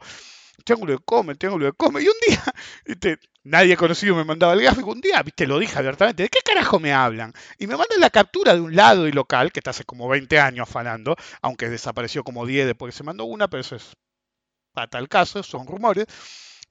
S2: El triángulo de Come, el triángulo de Come. Y un día, ¿viste? nadie conocido me mandaba el gráfico. Un día, viste, lo dije abiertamente, ¿de qué carajo me hablan? Y me mandan la captura de un lado y local, que está hace como 20 años afanando, aunque desapareció como 10 después que se mandó una, pero eso es para tal caso, son rumores.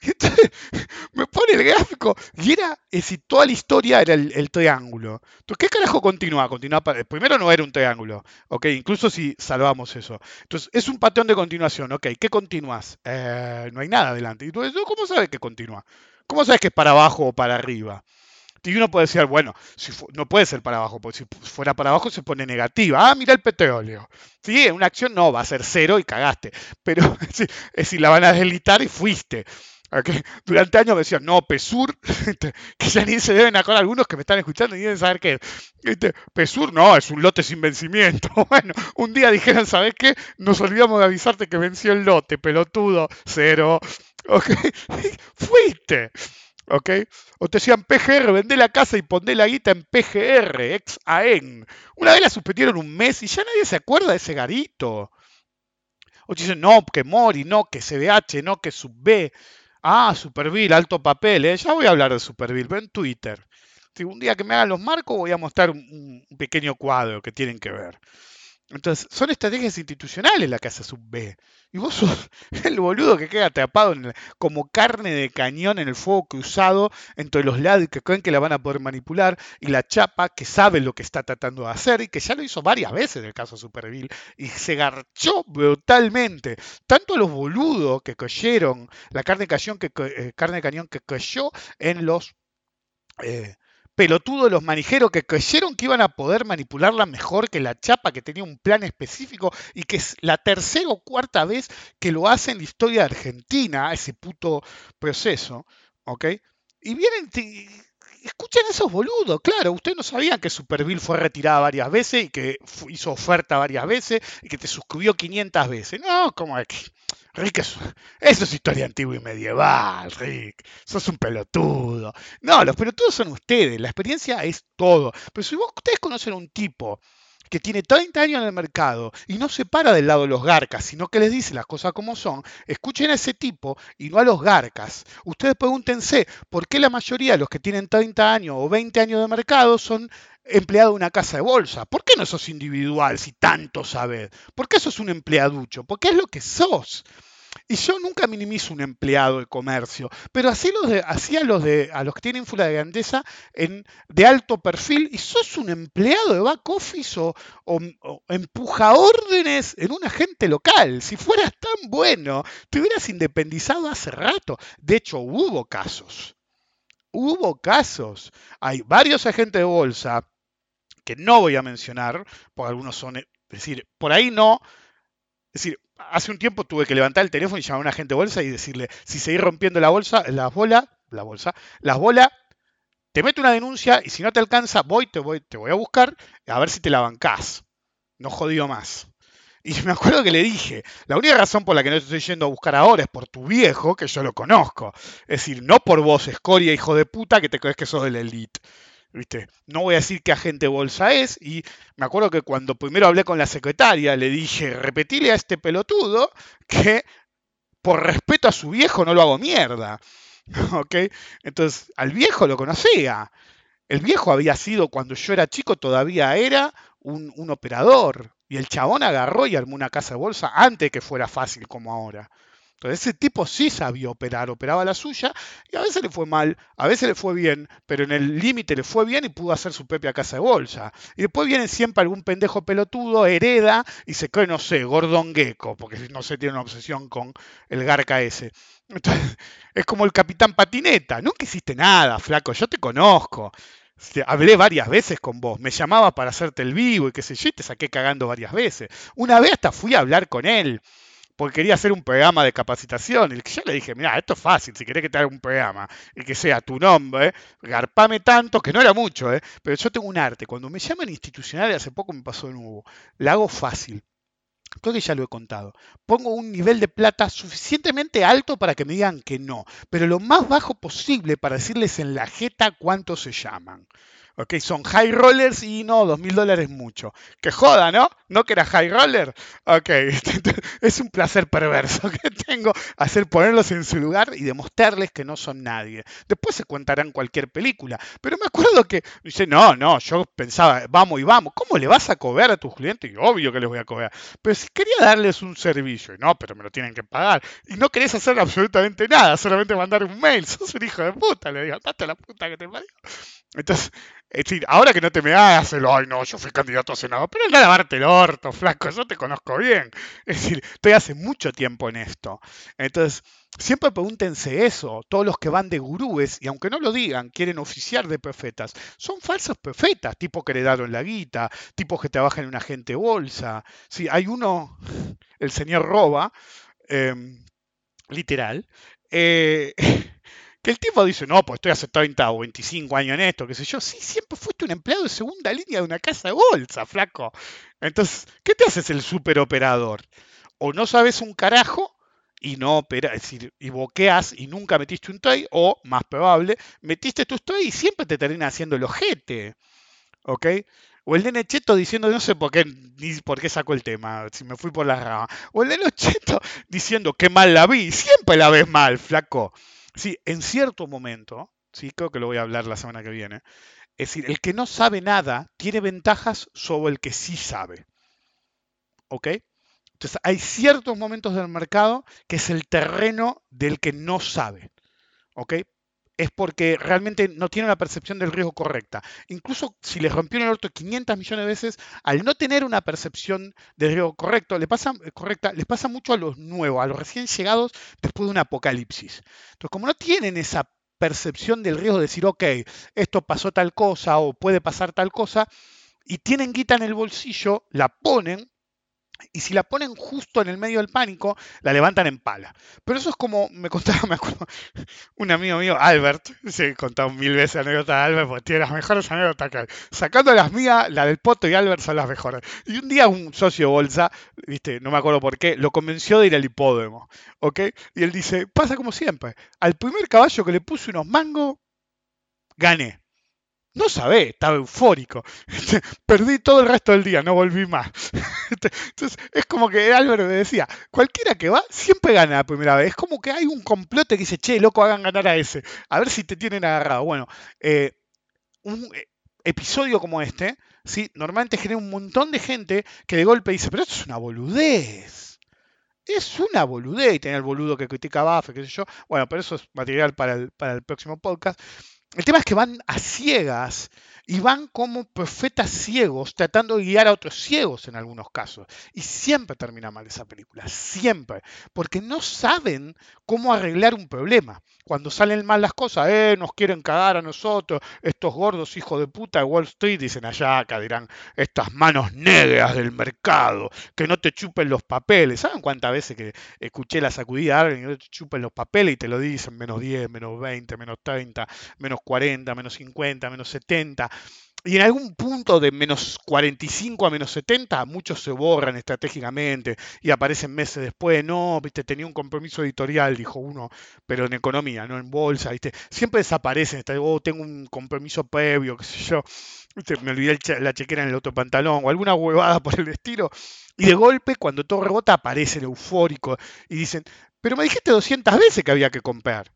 S2: Entonces, me pone el gráfico y era, es decir, toda la historia era el, triángulo. Entonces, ¿qué carajo continúa? continúa primero no era un triángulo, ¿ok? Incluso si salvamos eso. Entonces, es un patrón de continuación, ¿ok? ¿Qué continúas? Eh, no hay nada adelante. Y tú ¿cómo sabes que continúa? ¿Cómo sabes que es para abajo o para arriba? Y uno puede decir, bueno, si no puede ser para abajo, porque si fuera para abajo se pone negativa. Ah, mira el petróleo. Sí, en una acción no, va a ser cero y cagaste. Pero es decir, la van a delitar y fuiste. Durante años me decían, no, PESUR, que ya ni se deben acordar algunos que me están escuchando y deben saber qué es. PESUR no, es un lote sin vencimiento. Bueno, un día dijeron, ¿sabes qué? Nos olvidamos de avisarte que venció el lote, pelotudo, cero. ¿Ok? Fuiste. ¿Ok? O te decían PGR, vendé la casa y pondé la guita en PGR, ex AEN. Una vez la suspendieron un mes y ya nadie se acuerda de ese garito. O te dicen, no, que Mori, no, que CBH, no, que Sub B. Ah, Superville, alto papel, ¿eh? Ya voy a hablar de Superville, pero en Twitter. Si un día que me hagan los marcos voy a mostrar un, pequeño cuadro que tienen que ver. Entonces, son estrategias institucionales que hace Sub B. Y vos sos el boludo que queda atrapado como carne de cañón en el fuego cruzado entre los lados que creen que la van a poder manipular y la chapa que sabe lo que está tratando de hacer y que ya lo hizo varias veces en el caso Superville y se garchó brutalmente. Tanto los boludos que cayeron, la carne de cañón que, eh, carne de cañón que cayó en los... Eh, pelotudo de los manijeros que creyeron que iban a poder manipularla mejor que la chapa, que tenía un plan específico y que es la tercera o cuarta vez que lo hace en la historia de Argentina, ese puto proceso, ¿ok? Y vienen, escuchen esos boludos, claro, ustedes no sabían que Superville fue retirada varias veces y que hizo oferta varias veces y que te suscribió 500 veces. No, como que Rick, eso, es historia antigua y medieval, Rick. Sos un pelotudo. No, los pelotudos son ustedes. La experiencia es todo. Pero si ustedes conocen a un tipo que tiene 30 años en el mercado y no se para del lado de los garcas, sino que les dice las cosas como son, escuchen a ese tipo y no a los garcas. Ustedes pregúntense por qué la mayoría de los que tienen 30 años o 20 años de mercado son empleados de una casa de bolsa. ¿Por qué no sos individual si tanto sabes? ¿Por qué sos un empleaducho? Porque es lo que sos. Y yo nunca minimizo un empleado de comercio, pero así, los de, así a, los de, a los que tienen fula de grandeza en, de alto perfil, y sos un empleado de back office o, empuja órdenes en un agente local. Si fueras tan bueno, te hubieras independizado hace rato. De hecho, hubo casos. Hubo casos. Hay varios agentes de bolsa que no voy a mencionar, porque algunos son, es decir, por ahí no, es decir, hace un tiempo tuve que levantar el teléfono y llamar a un agente de bolsa y decirle, si seguís rompiendo la bolsa, las bolas, la bolsa, las bolas, te meto una denuncia y si no te alcanza, voy, te voy, te voy a buscar a ver si te la bancás. No jodido más. Y me acuerdo que le dije, la única razón por la que no te estoy yendo a buscar ahora es por tu viejo, que yo lo conozco. Es decir, no por vos, escoria, hijo de puta, que te crees que sos de la elite. ¿Viste? No voy a decir qué agente bolsa es, y me acuerdo que cuando primero hablé con la secretaria, le dije, repetile a este pelotudo que por respeto a su viejo no lo hago mierda. ¿Ok? Entonces, al viejo lo conocía. El viejo había sido, cuando yo era chico, todavía era un, un operador. Y el chabón agarró y armó una casa de bolsa antes que fuera fácil como ahora. Entonces ese tipo sí sabía operar, operaba la suya y a veces le fue mal, a veces le fue bien, pero en el límite le fue bien y pudo hacer su propia casa de bolsa. Y después viene siempre algún pendejo pelotudo, hereda y se cree, no sé, Gordon Gecko, porque no sé, tiene una obsesión con el garca ese. Entonces, es como el capitán patineta, nunca hiciste nada, flaco, yo te conozco. Hablé varias veces con vos, me llamaba para hacerte el vivo y qué sé yo, y te saqué cagando varias veces. Una vez hasta fui a hablar con él porque quería hacer un programa de capacitación. Y yo le dije, mira, esto es fácil, si querés que te haga un programa y que sea tu nombre, garpame tanto, que no era mucho, ¿eh? pero yo tengo un arte. Cuando me llaman institucional, hace poco me pasó de nuevo, la hago fácil. Creo que ya lo he contado. Pongo un nivel de plata suficientemente alto para que me digan que no, pero lo más bajo posible para decirles en la jeta cuánto se llaman. Ok, son high rollers y no, dos mil dólares mucho. Que joda, ¿no? ¿No que high roller? Ok, es un placer perverso que tengo hacer ponerlos en su lugar y demostrarles que no son nadie. Después se contarán cualquier película. Pero me acuerdo que dice, no, no, yo pensaba, vamos y vamos. ¿Cómo le vas a cobrar a tus clientes? Y obvio que les voy a cobrar. Pero si quería darles un servicio, y no, pero me lo tienen que pagar. Y no querés hacer absolutamente nada, solamente mandar un mail. Sos un hijo de puta, le digo, date la puta que te parió. Entonces, es decir, ahora que no te me el, ay no, yo fui candidato a senador, pero es lavarte el orto, flaco, yo te conozco bien. Es decir, estoy hace mucho tiempo en esto. Entonces, siempre pregúntense eso, todos los que van de gurúes, y aunque no lo digan, quieren oficiar de profetas, son falsos profetas, tipo que heredaron la guita, tipo que trabajan en una agente bolsa. Sí, hay uno, el señor Roba, em, literal, eh, Que el tipo dice, no, pues estoy hace 30 o 25 años en esto, qué sé yo. Sí, siempre fuiste un empleado de segunda línea de una casa de bolsa, flaco. Entonces, ¿qué te haces el superoperador? O no sabes un carajo y no operas, es decir, y boqueas y nunca metiste un toy, o, más probable, metiste tu toy y siempre te termina haciendo el ojete. ¿Ok? O el nene cheto diciendo, no sé por qué, ni por qué sacó el tema, si me fui por la rama. O el nene cheto diciendo, qué mal la vi. Siempre la ves mal, flaco. Sí, en cierto momento, sí, creo que lo voy a hablar la semana que viene, es decir, el que no sabe nada tiene ventajas sobre el que sí sabe. ¿Ok? Entonces, hay ciertos momentos del mercado que es el terreno del que no sabe. ¿Ok? Es porque realmente no tiene la percepción del riesgo correcta. Incluso si les rompió el orto 500 millones de veces, al no tener una percepción del riesgo correcto, le pasa, eh, correcta, les pasa mucho a los nuevos, a los recién llegados después de un apocalipsis. Entonces, como no tienen esa percepción del riesgo de decir, ok, esto pasó tal cosa o puede pasar tal cosa, y tienen guita en el bolsillo, la ponen y si la ponen justo en el medio del pánico, la levantan en pala. Pero eso es como, me contaba, me acuerdo, un amigo mío, Albert, se he contado mil veces anécdota de Albert, porque tiene las mejores anécdotas que hay. Sacando las mías, la del Poto y Albert son las mejores. Y un día un socio bolsa, viste, no me acuerdo por qué, lo convenció de ir al hipódromo, ¿ok? Y él dice, pasa como siempre, al primer caballo que le puse unos mangos, gané. No sabé, estaba eufórico. Perdí todo el resto del día, no volví más. Entonces, es como que Álvaro me decía, cualquiera que va, siempre gana la primera vez. Es como que hay un complote que dice, che, loco, hagan ganar a ese. A ver si te tienen agarrado. Bueno, eh, un eh, episodio como este, ¿sí? normalmente genera un montón de gente que de golpe dice, pero esto es una boludez. Es una boludez tener el boludo que critica a Buffett, qué sé yo. Bueno, pero eso es material para el, para el próximo podcast. El tema es que van a ciegas y van como profetas ciegos tratando de guiar a otros ciegos en algunos casos. Y siempre termina mal esa película, siempre, porque no saben cómo arreglar un problema. Cuando salen mal las cosas, eh, nos quieren cagar a nosotros, estos gordos hijos de puta de Wall Street, dicen allá acá, dirán, estas manos negras del mercado, que no te chupen los papeles. ¿Saben cuántas veces que escuché la sacudida de alguien que no te chupen los papeles y te lo dicen menos 10, menos 20, menos 30, menos 40, menos 50, menos 70? y en algún punto de menos 45 a menos 70, muchos se borran estratégicamente y aparecen meses después. No, viste, tenía un compromiso editorial, dijo uno, pero en economía, no en bolsa, viste. Siempre desaparecen, está, oh, tengo un compromiso previo, qué sé yo. me olvidé la chequera en el otro pantalón o alguna huevada por el estilo. Y de golpe, cuando todo rebota, aparece el eufórico y dicen, pero me dijiste 200 veces que había que comprar.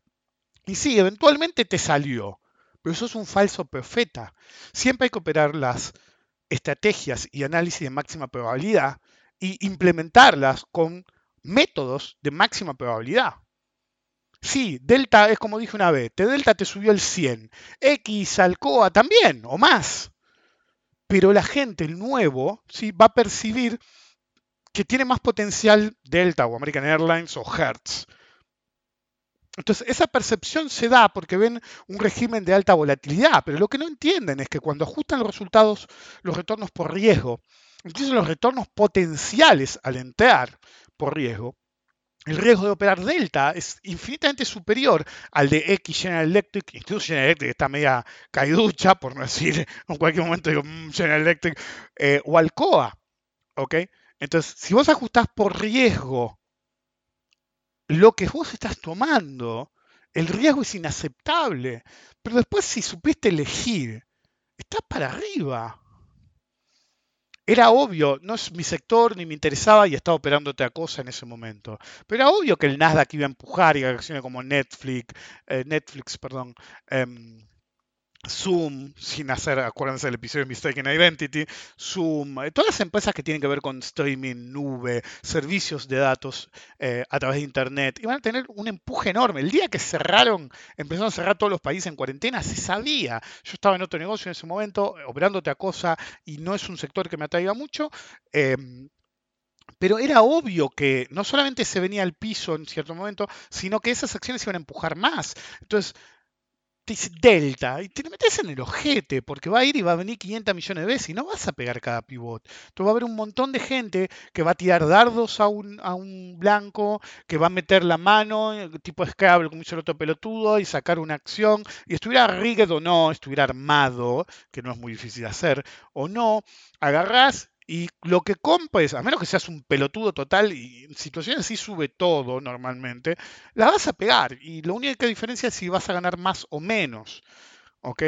S2: Y sí, eventualmente te salió pero eso es un falso profeta. Siempre hay que operar las estrategias y análisis de máxima probabilidad y implementarlas con métodos de máxima probabilidad. Sí, delta es como dije una vez, T delta te subió el 100, X alcoa también, o más. Pero la gente, el nuevo, ¿sí? va a percibir que tiene más potencial Delta o American Airlines o Hertz. Entonces, esa percepción se da porque ven un régimen de alta volatilidad, pero lo que no entienden es que cuando ajustan los resultados, los retornos por riesgo, incluso los retornos potenciales al entrar por riesgo, el riesgo de operar delta es infinitamente superior al de X General Electric, incluso General Electric está media caiducha, por no decir en cualquier momento digo mm, General Electric, eh, o Alcoa. ¿ok? Entonces, si vos ajustás por riesgo lo que vos estás tomando, el riesgo es inaceptable. Pero después si supiste elegir, estás para arriba. Era obvio, no es mi sector ni me interesaba y estaba operando otra cosa en ese momento. Pero era obvio que el Nasdaq iba a empujar y acciones como Netflix, eh, Netflix, perdón, em, Zoom, sin hacer, acuérdense del episodio de Mistaken Identity, Zoom, eh, todas las empresas que tienen que ver con streaming, nube, servicios de datos eh, a través de Internet, iban a tener un empuje enorme. El día que cerraron, empezaron a cerrar todos los países en cuarentena, se sabía. Yo estaba en otro negocio en ese momento, operando otra cosa, y no es un sector que me atraiga mucho. Em, pero era obvio que no solamente se venía al piso en cierto momento, sino que esas acciones iban a empujar más. Entonces, te dice Delta y te metes en el ojete porque va a ir y va a venir 500 millones de veces y no vas a pegar cada pivot. Entonces va a haber un montón de gente que va a tirar dardos a un, a un blanco, que va a meter la mano, eh, tipo Scrabble, como hizo el otro pelotudo, y sacar una acción. Y estuviera rigged o no, estuviera armado, que no es muy difícil de hacer, o no, agarrás y lo que compres, a menos que seas un pelotudo total y en situaciones así sube todo normalmente, la vas a pegar. Y la única diferencia es si vas a ganar más o menos. ¿Ok?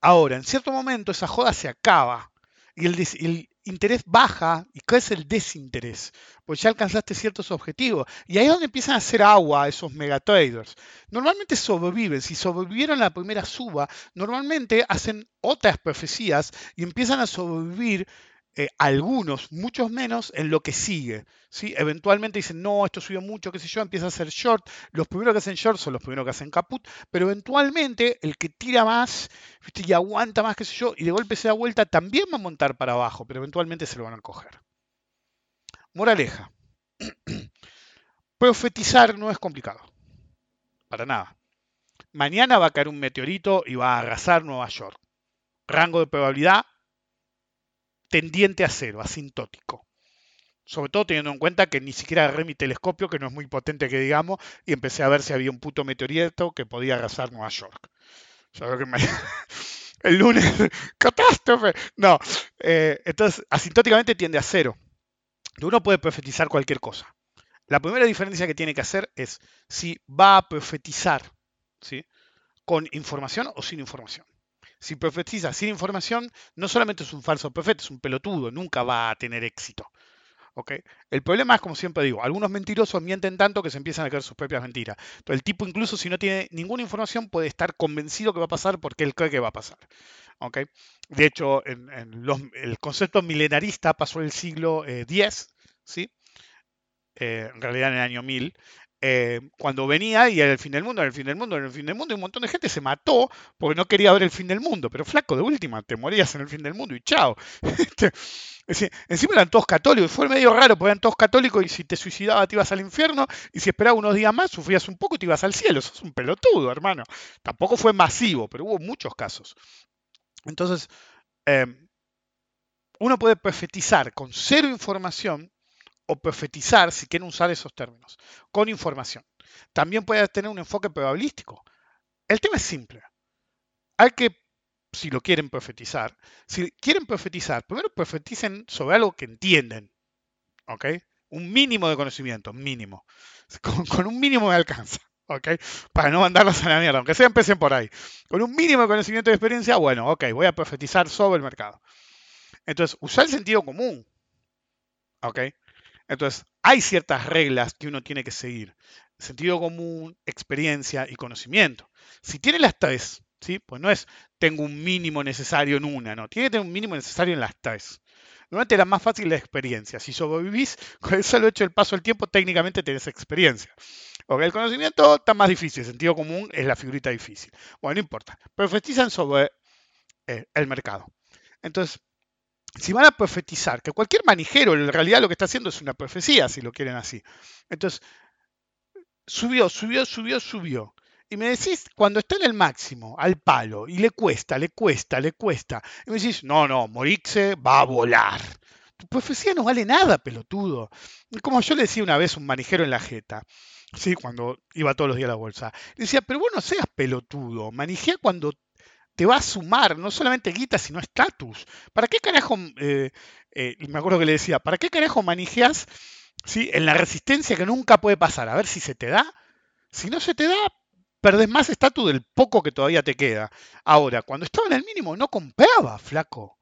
S2: Ahora, en cierto momento esa joda se acaba y el, el interés baja y crece el desinterés, pues ya alcanzaste ciertos objetivos. Y ahí es donde empiezan a hacer agua esos megatraders. Normalmente sobreviven, si sobrevivieron la primera suba, normalmente hacen otras profecías y empiezan a sobrevivir eh, algunos, muchos menos, en lo que sigue. ¿sí? Eventualmente dicen, no, esto subió mucho, qué sé yo, empieza a hacer short. Los primeros que hacen short son los primeros que hacen caput, pero eventualmente el que tira más y aguanta más, qué sé yo, y de golpe se da vuelta, también va a montar para abajo, pero eventualmente se lo van a coger. Moraleja. Profetizar no es complicado. Para nada. Mañana va a caer un meteorito y va a arrasar Nueva York. Rango de probabilidad tendiente a cero, asintótico. Sobre todo teniendo en cuenta que ni siquiera agarré mi telescopio, que no es muy potente que digamos, y empecé a ver si había un puto meteorito que podía arrasar Nueva York. El lunes, catástrofe. No, eh, entonces asintóticamente tiende a cero. Uno puede profetizar cualquier cosa. La primera diferencia que tiene que hacer es si va a profetizar ¿sí? con información o sin información si profetiza sin información, no solamente es un falso profeta, es un pelotudo, nunca va a tener éxito. El problema es, como siempre digo, algunos mentirosos mienten tanto que se empiezan a creer sus propias mentiras. el tipo, incluso si no tiene ninguna información, puede estar convencido que va a pasar porque él cree que va a pasar. De hecho, el concepto milenarista pasó el siglo X, eh, ¿sí? Eh, en realidad en el año 1000, eh, cuando venía y era el fin del mundo, era el fin del mundo, era el fin del mundo, y un montón de gente se mató porque no quería ver el fin del mundo. Pero flaco, de última, te morías en el fin del mundo y chao. Este, encima eran todos católicos, fue medio raro, porque eran todos católicos y si te suicidabas te ibas al infierno y si esperabas unos días más sufrías un poco y te ibas al cielo. Eso es un pelotudo, hermano. Tampoco fue masivo, pero hubo muchos casos. Entonces, em, uno puede profetizar con cero información o profetizar, si quieren usar esos términos, con información. También puede tener un enfoque probabilístico. El tema es simple. Hay que si lo quieren profetizar, si quieren profetizar, primero profeticen sobre algo que entienden, ¿ok? Un mínimo de conocimiento, mínimo. Con, un mínimo de alcanza, ¿ok? Para no mandarlos a la mierda, aunque sea empiecen por ahí. Con un mínimo de conocimiento y experiencia, bueno, ok, voy a profetizar sobre el mercado. Entonces, usar el sentido común, ¿ok? Entonces, hay ciertas reglas que uno tiene que seguir. Sentido común, experiencia y conocimiento. Si tiene las tres, ¿sí? Pues no es tengo un mínimo necesario en una, no. Tiene que tener un mínimo necesario en las tres. Normalmente la más fácil la experiencia. Si sobrevivís con el solo hecho del paso del tiempo, técnicamente tenés experiencia. el conocimiento está más difícil, el sentido común es la figurita difícil. Bueno, no importa. Profetizan sobre eh, el mercado. Entonces, si van a profetizar, que cualquier manijero en realidad lo que está haciendo es una profecía, si lo quieren así. Entonces, subió, subió, subió, subió. Y me decís, cuando está en el máximo, al palo, y le cuesta, le cuesta, le cuesta, y me decís, no, no, Morixe va a volar. Tu profecía no vale nada, pelotudo. Como yo le decía una vez a un manijero en la jeta, ¿sí? cuando iba todos los días a la bolsa, le decía, pero vos no seas pelotudo, manijea cuando te va a sumar no solamente guita, sino estatus. ¿Para qué carajo, eh, eh, me acuerdo que le decía, ¿para qué carajo manejas ¿sí? en la resistencia que nunca puede pasar? A ver si se te da. Si no se te da, perdés más estatus del poco que todavía te queda. Ahora, cuando estaba en el mínimo, no compraba, flaco.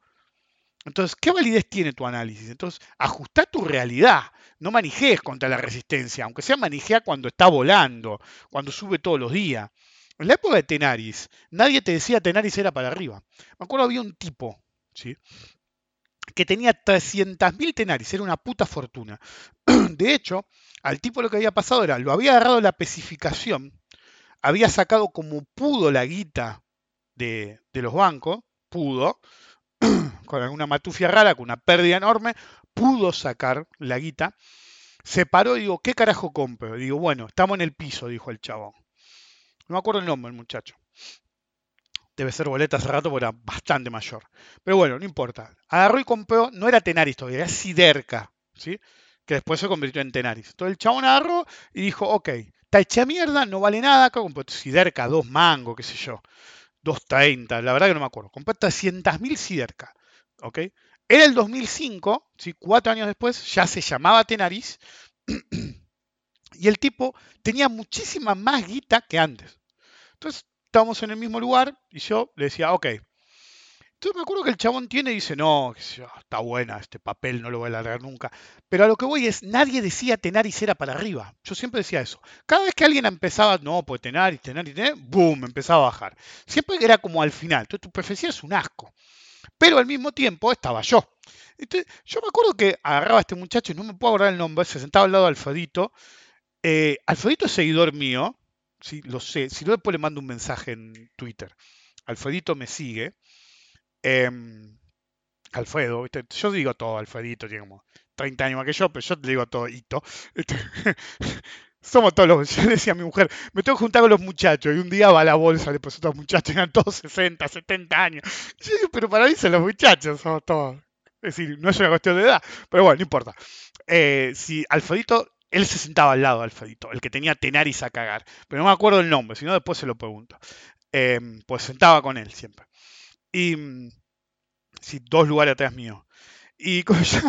S2: Entonces, ¿qué validez tiene tu análisis? Entonces, ajusta tu realidad. No manejes contra la resistencia, aunque sea manejea cuando está volando, cuando sube todos los días. En la época de Tenaris, nadie te decía Tenaris era para arriba. Me acuerdo había un tipo, ¿sí? que tenía 300.000 Tenaris, era una puta fortuna. De hecho, al tipo lo que había pasado era, lo había agarrado la especificación, había sacado como pudo la guita de, de los bancos, pudo, con alguna matufia rara, con una pérdida enorme, pudo sacar la guita, se paró y digo, ¿qué carajo compro? Digo, bueno, estamos en el piso, dijo el chabón. No me acuerdo el nombre del muchacho. Debe ser boleta hace rato porque era bastante mayor. Pero bueno, no importa. Agarró y compró, no era Tenaris todavía, era Siderca, ¿sí? Que después se convirtió en Tenaris. Entonces el chabón agarró y dijo, ok, está hecha mierda, no vale nada, compró Siderca, dos mangos, qué sé yo. 230, la verdad que no me acuerdo. Compró 300.000 Siderca, ¿ok? Era el 2005, ¿sí? cuatro años después, ya se llamaba Tenaris. y el tipo tenía muchísima más guita que antes. Entonces estábamos en el mismo lugar y yo le decía, ok. Entonces me acuerdo que el chabón tiene y dice, no, está buena, este papel no lo voy a largar nunca. Pero a lo que voy es, nadie decía Tenaris era para arriba. Yo siempre decía eso. Cada vez que alguien empezaba, no, pues Tenaris, Tenaris, Tenaris, boom, empezaba a bajar. Siempre era como al final. Entonces tu profecía es un asco. Pero al mismo tiempo estaba yo. Entonces, yo me acuerdo que agarraba a este muchacho y no me puedo acordar el nombre, se sentaba al lado de Alfredito. Eh, Alfredito es seguidor mío, Sí, lo sé. Si no, después le mando un mensaje en Twitter. Alfredito me sigue. Em, Alfredo, yo digo todo, Alfredito, tiene como 30 años más que yo, pero yo te digo todo, Hito. Este, somos todos los. Yo decía a mi mujer, me tengo que juntar con los muchachos. Y un día va a la bolsa, después otros muchachos, eran todos 60, 70 años. yo digo, pero para mí son los muchachos, somos todos. Es decir, no es una cuestión de edad, pero bueno, no importa. Eh, si Alfredito él se sentaba al lado de Alfredito, el que tenía Tenaris a cagar. Pero no me acuerdo el nombre, si no después se lo pregunto. Em, pues sentaba con él siempre. Y. Mm, sí, dos lugares atrás mío. Y como ya,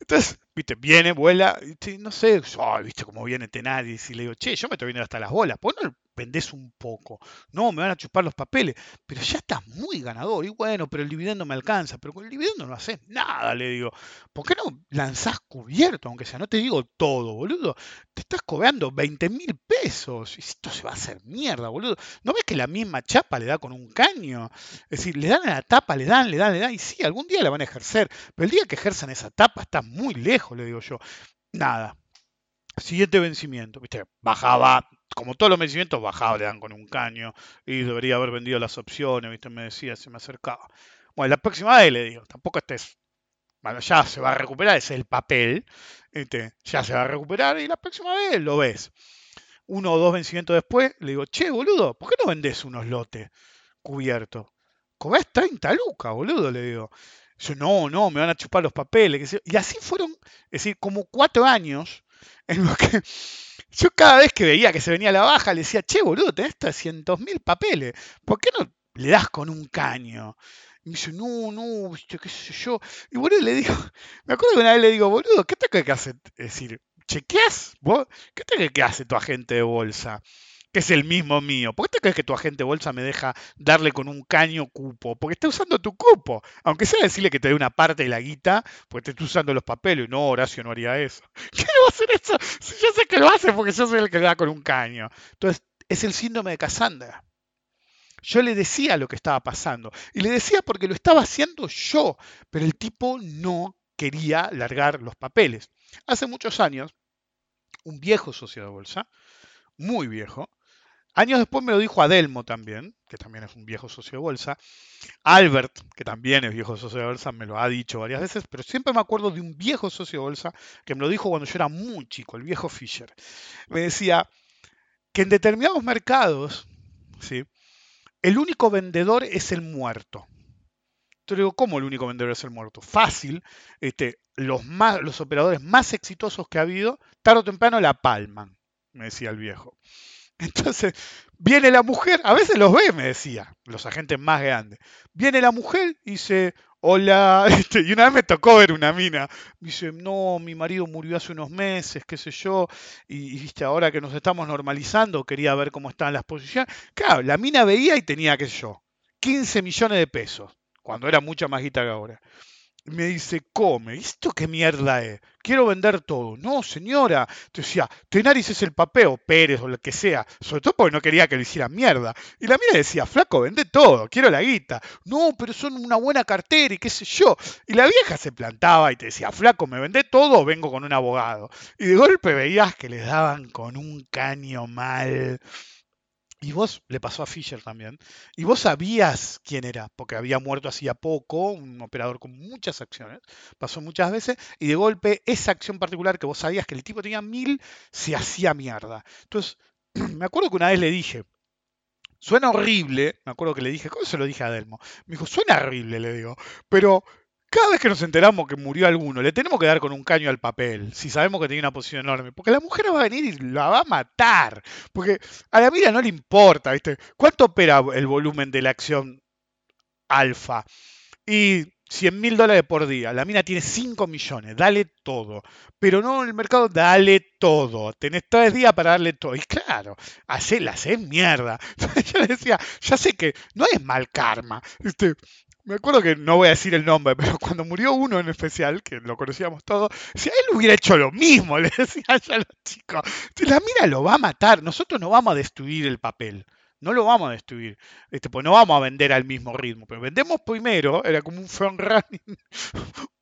S2: entonces, viste, viene, vuela, no sé, viste cómo viene Tenaris, y le digo, che, yo me estoy viendo hasta las bolas, ¿por no vendés un poco. No, me van a chupar los papeles. Pero ya estás muy ganador. Y bueno, pero el dividendo me alcanza. Pero con el dividendo no haces nada, le digo. ¿Por qué no lanzás cubierto? Aunque sea, no te digo todo, boludo. Te estás cobrando 20 mil pesos. Y esto se va a hacer mierda, boludo. ¿No ves que la misma chapa le da con un caño? Es decir, le dan a la tapa, le dan, le dan, le dan. Y sí, algún día la van a ejercer. Pero el día que ejerzan esa tapa está muy lejos, le digo yo. Nada. Siguiente vencimiento, ¿viste? Bajaba, como todos los vencimientos, bajaba, le dan con un caño y debería haber vendido las opciones, ¿viste? Me decía, se me acercaba. Bueno, la próxima vez le digo, tampoco estés. Bueno, ya se va a recuperar, ese es el papel, ¿viste? Ya se va a recuperar y la próxima vez lo ves. Uno o dos vencimientos después, le digo, che, boludo, ¿por qué no vendés unos lotes cubiertos? Cobrás 30 lucas, boludo, le digo. Yo, no, no, me van a chupar los papeles. Y así fueron, es decir, como cuatro años en lo que yo cada vez que veía que se venía a la baja le decía, che, boludo, tenés 300.000 papeles. ¿Por qué no le das con un caño. Y me dice, no, no, qué sé yo. Y boludo, le digo, me acuerdo que una vez le digo, boludo, ¿qué te crees que hace? Es decir, ¿chequeas vos? ¿Qué te crees que hace tu agente de bolsa? Que es el mismo mío. ¿Por qué te crees que tu agente bolsa me deja darle con un caño cupo? Porque está usando tu cupo. Aunque sea decirle que te dé una parte de la guita, porque te está usando los papeles. No, Horacio no haría eso. ¿Qué va a hacer eso? Si yo sé que lo hace porque yo soy el que le da con un caño. Entonces, es el síndrome de Cassandra. Yo le decía lo que estaba pasando. Y le decía porque lo estaba haciendo yo. Pero el tipo no quería largar los papeles. Hace muchos años, un viejo socio de bolsa, muy viejo, Años después me lo dijo Adelmo también, que también es un viejo socio de bolsa. Albert, que también es viejo socio de bolsa, me lo ha dicho varias veces, pero siempre me acuerdo de un viejo socio de bolsa que me lo dijo cuando yo era muy chico, el viejo Fisher. Me decía que en determinados mercados, ¿sí? el único vendedor es el muerto. Entonces digo, ¿cómo el único vendedor es el muerto? Fácil, este, los, más, los operadores más exitosos que ha habido, tarde o temprano la palman, me decía el viejo. Entonces, viene la mujer, a veces los ve, me decía, los agentes más grandes. Viene la mujer y dice, hola, este, y una vez me tocó ver una mina. dice, no, mi marido murió hace unos meses, qué sé yo, y, viste, ahora que nos estamos normalizando, quería ver cómo están las posiciones. Claro, la mina veía y tenía, qué sé yo, 15 millones de pesos, cuando era mucha más guita que ahora me dice, come, ¿esto qué mierda es? Quiero vender todo. No, señora. Te decía, Tenaris es el papeo, Pérez o lo que sea. Sobre todo porque no quería que le hiciera mierda. Y la mía decía, flaco, vende todo, quiero la guita. No, pero son una buena cartera y qué sé yo. Y la vieja se plantaba y te decía, flaco, me vende todo o vengo con un abogado. Y de golpe veías que les daban con un caño mal. Y vos, le pasó a Fisher también, y vos sabías quién era, porque había muerto hacía poco, un operador con muchas acciones, pasó muchas veces, y de golpe esa acción particular que vos sabías que el tipo tenía mil, se hacía mierda. Entonces, me acuerdo que una vez le dije, suena horrible, me acuerdo que le dije, ¿cómo se lo dije a Delmo? Me dijo, suena horrible, le digo, pero cada vez que nos enteramos que murió alguno, le tenemos que dar con un caño al papel, si sabemos que tiene una posición enorme, porque la mujer va a venir y la va a matar, porque a la vida no le importa, ¿viste? ¿Cuánto opera el volumen de la acción alfa? Y 100 mil dólares por día, la mina tiene 5 millones, dale todo, pero no en el mercado, dale todo, tenés tres días para darle todo, y claro, hacela, hace mierda. Yo decía, ya sé que no es mal karma. Me acuerdo que no voy a decir el nombre, pero cuando murió uno en especial, que lo conocíamos todos, si él hubiera hecho lo mismo, le decía a los chicos, la mina lo va a matar, nosotros no vamos a destruir el papel. No lo vamos a destruir, este, pues no vamos a vender al mismo ritmo, pero vendemos primero, era como un front running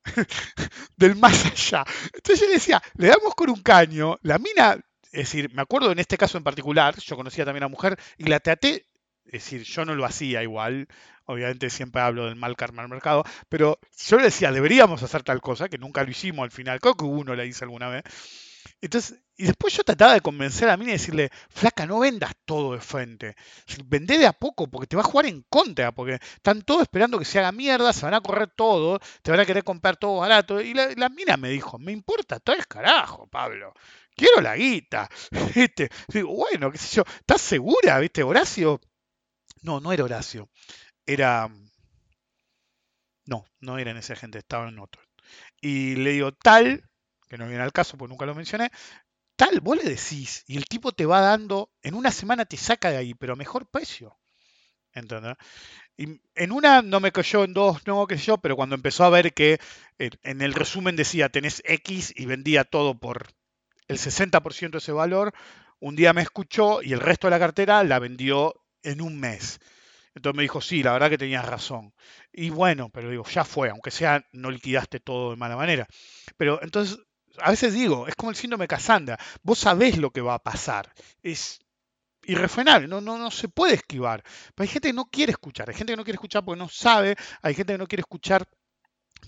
S2: del más allá. Entonces yo le decía, le damos con un caño, la mina, es decir, me acuerdo en este caso en particular, yo conocía también a una mujer y la traté es decir, yo no lo hacía igual, obviamente siempre hablo del mal karma al mercado, pero yo le decía, deberíamos hacer tal cosa, que nunca lo hicimos al final, creo que uno le hice alguna vez. Entonces, y después yo trataba de convencer a mí y decirle, flaca, no vendas todo de frente, vendé de a poco porque te va a jugar en contra, porque están todos esperando que se haga mierda, se van a correr todo, te van a querer comprar todo barato. Y la, mina me dijo, me importa el carajo, Pablo quiero la guita. Digo, bueno, qué sé yo, ¿estás segura? ¿Viste? Horacio no, no era Horacio. Era. No, no era en ese estaba en otro. Y le digo, tal, que no viene al caso porque nunca lo mencioné, tal, vos le decís, y el tipo te va dando, en una semana te saca de ahí, pero a mejor precio. ¿Entendés? Y en una no me cayó, en dos no, qué sé yo, pero cuando empezó a ver que en el resumen decía tenés X y vendía todo por el 60% de ese valor, un día me escuchó y el resto de la cartera la vendió en un mes. Entonces me dijo, sí, la verdad que tenías razón. Y bueno, pero digo, ya fue, aunque sea, no liquidaste todo de mala manera. Pero entonces, a veces digo, es como el síndrome Cassandra, vos sabés lo que va a pasar. Es irrefrenable, no, no, no se puede esquivar. Pero hay gente que no quiere escuchar, hay gente que no quiere escuchar porque no sabe, hay gente que no quiere escuchar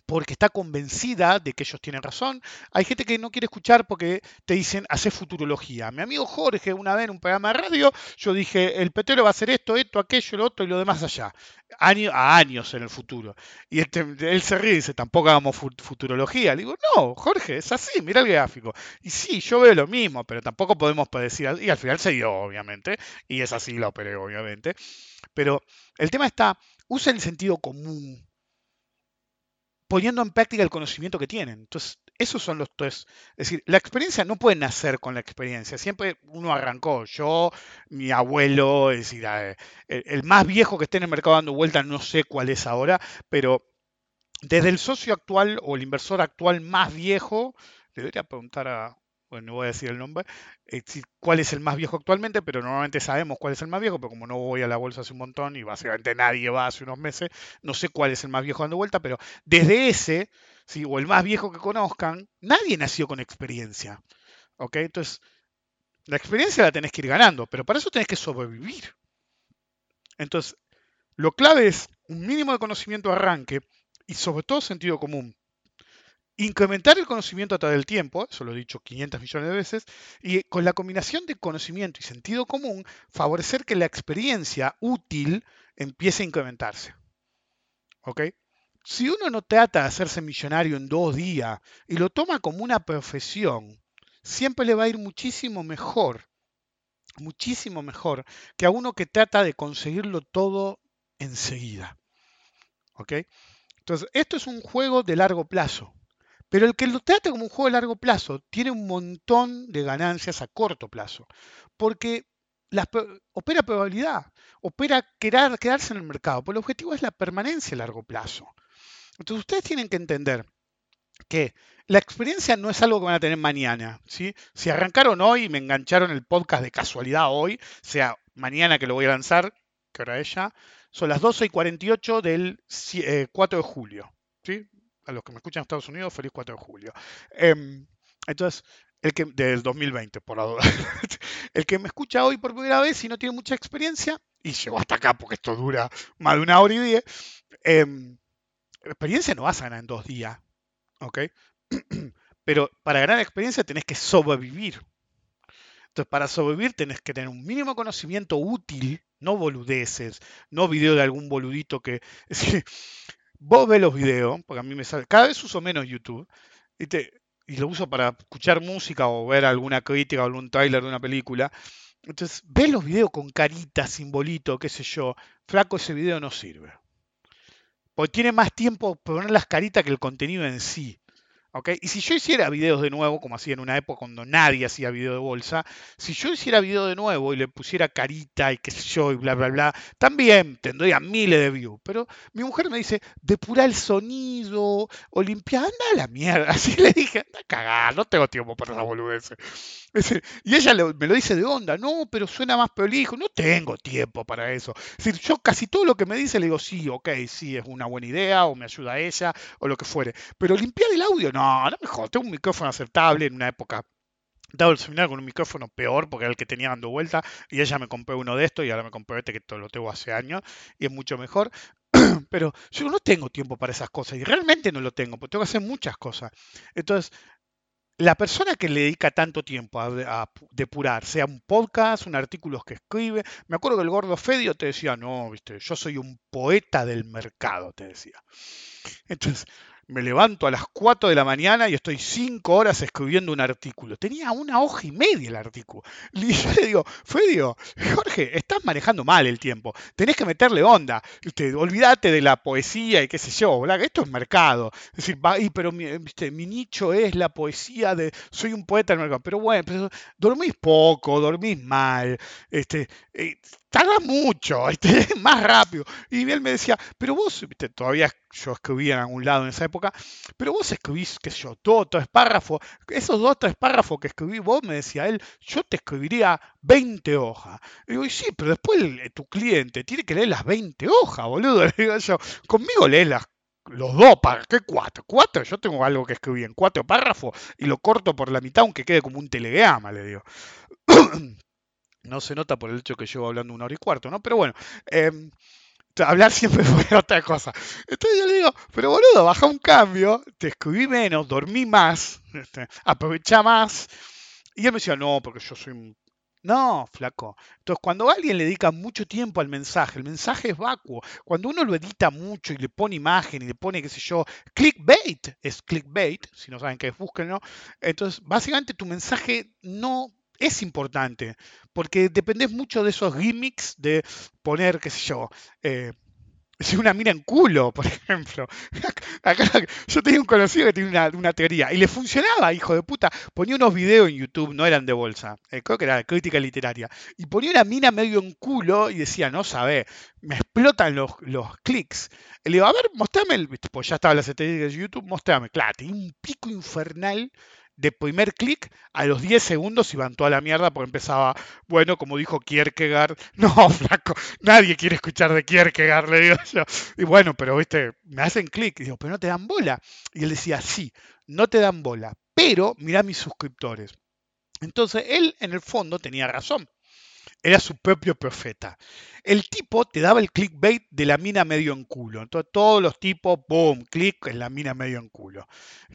S2: porque está convencida de que ellos tienen razón. Hay gente que no quiere escuchar porque te dicen, hace futurología. Mi amigo Jorge, una vez en un programa de radio, yo dije, el petróleo va a hacer esto, esto, aquello, lo otro y lo demás allá. Año, a años en el futuro. Y este, él se ríe y dice, tampoco hagamos futurología. Le digo, no, Jorge, es así, mira el gráfico. Y sí, yo veo lo mismo, pero tampoco podemos predecir. Y al final se dio, obviamente. Y es así, lo operé, obviamente. Pero el tema está, usa el sentido común, poniendo en práctica el conocimiento que tienen. Entonces, esos son los tres. Es decir, la experiencia no puede nacer con la experiencia. Siempre uno arrancó. Yo, mi abuelo, es decir, eh, el, más viejo que esté en el mercado dando vueltas, no sé cuál es ahora, pero desde el socio actual o el inversor actual más viejo, le debería preguntar a, bueno, no voy a decir el nombre, eh, cuál es el más viejo actualmente, pero normalmente sabemos cuál es el más viejo, pero como no voy a la bolsa hace un montón y básicamente nadie va hace unos meses, no sé cuál es el más viejo dando vuelta, pero desde ese, ¿sí? o el más viejo que conozcan, nadie nació con experiencia. ¿Ok? Entonces, la experiencia la tenés que ir ganando, pero para eso tenés que sobrevivir. Entonces, lo clave es un mínimo de conocimiento de arranque y sobre todo sentido común. Incrementar el conocimiento a través del tiempo, eso lo he dicho 500 millones de veces, y con la combinación de conocimiento y sentido común, favorecer que la experiencia útil empiece a incrementarse. ¿Ok? Si uno no trata de hacerse millonario en dos días y lo toma como una profesión, siempre le va a ir muchísimo mejor, muchísimo mejor que a uno que trata de conseguirlo todo enseguida. ¿Ok? Entonces, esto es un juego de largo plazo. Pero el que lo trata como un juego de largo plazo tiene un montón de ganancias a corto plazo, porque opera probabilidad, opera quedarse en el mercado, porque el objetivo es la permanencia a largo plazo. Entonces ustedes tienen que entender que la experiencia no es algo que van a tener mañana. ¿sí? Si arrancaron hoy y me engancharon el podcast de casualidad hoy, sea mañana que lo voy a lanzar, que hora es ya, son las 12 y 48 del 4 eh, de julio. ¿sí? A los que me escuchan en Estados Unidos, feliz 4 de julio. Em, entonces, el que, del 2020, por duda. el que me escucha hoy por primera vez y no tiene mucha experiencia, y llegó hasta acá porque esto dura más de una hora y diez, em, experiencia no vas a ganar en dos días, ¿ok? Pero para ganar experiencia tenés que sobrevivir. Entonces, para sobrevivir tenés que tener un mínimo conocimiento útil, no boludeces, no video de algún boludito que... vos ves los videos, porque a mí me sale, cada vez uso menos YouTube, y, te, y lo uso para escuchar música o ver alguna crítica o algún trailer de una película. Entonces, ves los videos con carita, simbolito, qué sé yo. Flaco, ese video no sirve. Porque tiene más tiempo poner las caritas que el contenido en sí. Y si yo hiciera videos de nuevo, como hacía en una época cuando nadie hacía video de bolsa, si yo hiciera video de nuevo y le pusiera carita y qué sé yo y bla, bla, bla, también tendría miles de views. Pero mi mujer me dice, depura el sonido o limpiar, anda a la mierda. Así le dije, anda a cagar, no tengo tiempo para esa boludez. Y ella me lo dice de onda, no, pero suena más prolijo, no tengo tiempo para eso. Es decir, yo casi todo lo que me dice le digo, sí, ok, sí, es una buena idea, o me ayuda ella, o lo que fuere. Pero limpiar el audio, no, no, no mejor, tengo un micrófono aceptable en una época dado el seminario con un micrófono peor porque era el que tenía dando vuelta y ella me compró uno de estos y ahora me compré este que lo tengo hace años y es mucho mejor. Pero yo no tengo tiempo para esas cosas y realmente no lo tengo porque tengo que hacer muchas cosas. Entonces, la persona que le dedica tanto tiempo a, depurar, sea un podcast, un artículo que escribe, me acuerdo que el gordo Fedio te decía, no, viste, yo soy un poeta del mercado, te decía. Entonces, me levanto a las 4 de la mañana y estoy 5 horas escribiendo un artículo. Tenía una hoja y media el artículo. Y yo le digo, Fedio, Jorge, estás manejando mal el tiempo. Tenés que meterle onda. Olvídate de la poesía y qué sé yo. Esto es mercado. Es decir, va, pero mi, mi, nicho es la poesía de. Soy un poeta del mercado. Pero bueno, dormís poco, dormís mal. Este, eh, tarda mucho, este, más rápido. Y él me decía, pero vos, todavía yo escribía en algún lado en esa época, pero vos escribís, qué yo, dos, tres párrafos, esos dos, tres párrafos que escribí vos, me decía él, yo te escribiría 20 hojas. Y digo, y sí, pero después tu cliente tiene que leer las 20 hojas, boludo. Le digo yo, conmigo lees las los dos párrafos, ¿qué cuatro? Cuatro, yo tengo algo que escribí en cuatro párrafos y lo corto por la mitad aunque quede como un telegrama, le digo. No se nota por el hecho que llevo hablando una hora y cuarto, ¿no? Pero bueno, em, hablar siempre fue otra cosa. Entonces yo le digo, pero boludo, baja un cambio, te escribí menos, dormí más, este, aprovecha más. Y él me decía, no, porque yo soy un... No, flaco. Entonces, cuando alguien le dedica mucho tiempo al mensaje, el mensaje es vacuo. Cuando uno lo edita mucho y le pone imagen y le pone, qué sé yo, clickbait, es clickbait, si no saben qué es, búsquenlo. Entonces, básicamente tu mensaje no es importante, porque dependés mucho de esos gimmicks de poner, qué sé yo, eh, una mina en culo, por ejemplo. Yo tenía un conocido que tenía una, teoría y le funcionaba, hijo de puta. Ponía unos videos en YouTube, no eran de bolsa, eh, creo que era crítica literaria. Y ponía una mina medio en culo y decía, no sabe, me explotan los, los clics. Le digo, a ver, mostrame, el, pues ya estaba la estadísticas de YouTube, mostrame. Claro, tenía un pico infernal de primer clic, a los 10 segundos iban toda la mierda porque empezaba, bueno, como dijo Kierkegaard, no, flaco, nadie quiere escuchar de Kierkegaard, le digo yo. Y bueno, pero viste, me hacen clic, y digo, pero no te dan bola. Y él decía, sí, no te dan bola, pero mira mis suscriptores. Entonces, él en el fondo tenía razón era su propio profeta. El tipo te daba el clickbait de la mina medio en culo. Entonces, todos los tipos, boom, click en la mina medio en culo.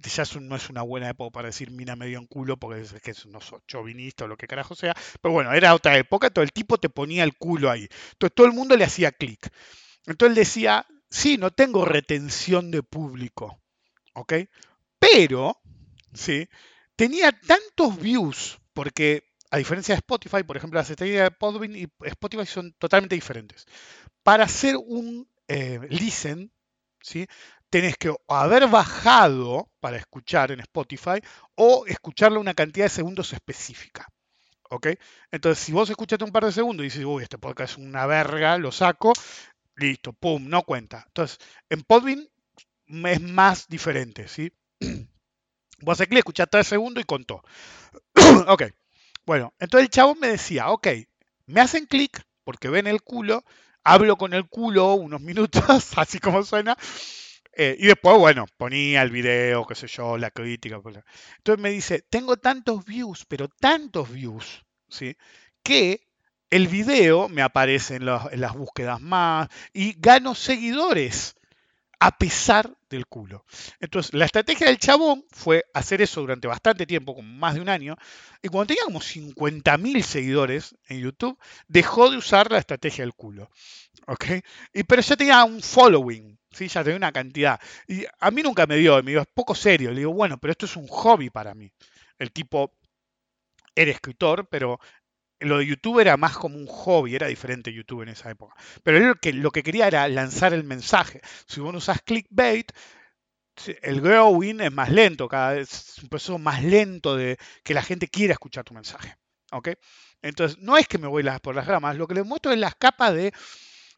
S2: Ya no es una buena época para decir mina medio en culo, porque es que no o lo que carajo sea. Pero bueno, era otra época, todo el tipo te ponía el culo ahí. Entonces, todo el mundo le hacía clic. Entonces, él decía, sí, no tengo retención de público. ¿Ok? Pero, ¿sí? Tenía tantos views, porque a diferencia de Spotify, por ejemplo, las estrellas de Podbean y Spotify son totalmente diferentes. Para hacer un eh, listen, ¿sí? tenés que haber bajado para escuchar en Spotify o escucharlo una cantidad de segundos específica. ¿Ok? Entonces, si vos escuchaste un par de segundos y dices, uy, este podcast es una verga, lo saco, listo, pum, no cuenta. Entonces, en Podbean es más diferente, ¿sí? Vos haces clic, escuchás tres segundos y contó. ok. Bueno, entonces el chabón me decía, ok, me hacen clic porque ven el culo, hablo con el culo unos minutos, así como suena, eh, y después, bueno, ponía el video, qué sé yo, la crítica. Entonces me dice, tengo tantos views, pero tantos views, ¿sí? Que el video me aparece en, en las búsquedas más y gano seguidores a pesar del culo. Entonces, la estrategia del chabón fue hacer eso durante bastante tiempo, como más de un año, y cuando tenía como 50.000 seguidores en YouTube, dejó de usar la estrategia del culo. ¿Ok? Y, pero ya tenía un following, ¿sí? ya tenía una cantidad. Y a mí nunca me dio, me dio, es poco serio. Le digo, bueno, pero esto es un hobby para mí. El tipo era escritor, pero lo de YouTube era más como un hobby, era diferente YouTube en esa época. Pero lo que, lo que quería era lanzar el mensaje. Si vos no usás clickbait, el growing es más lento, cada vez es un proceso más lento de que la gente quiera escuchar tu mensaje. ¿ok? Entonces, no es que me voy por las ramas, lo que les muestro es las capas de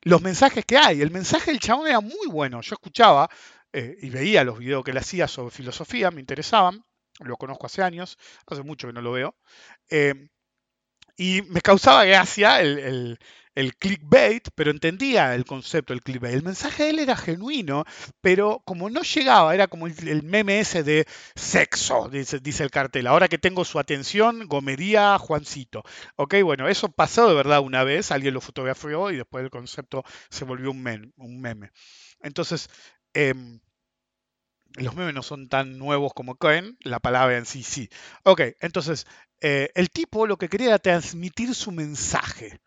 S2: los mensajes que hay. El mensaje del chabón era muy bueno. Yo escuchaba eh, y veía los videos que él hacía sobre filosofía, me interesaban. Lo conozco hace años, hace mucho que no lo veo. Eh, y me causaba gracia el, el, clickbait, pero entendía el concepto del clickbait. El mensaje de él era genuino, pero como no llegaba, era como el, meme ese de sexo, dice, el cartel. Ahora que tengo su atención, gomería Juancito. Ok, bueno, eso pasó de verdad una vez, alguien lo fotografió y después el concepto se volvió un, un meme. Entonces, em, los memes no son tan nuevos como Cohen, la palabra en sí sí. Ok, entonces eh, el tipo lo que quería era transmitir su mensaje.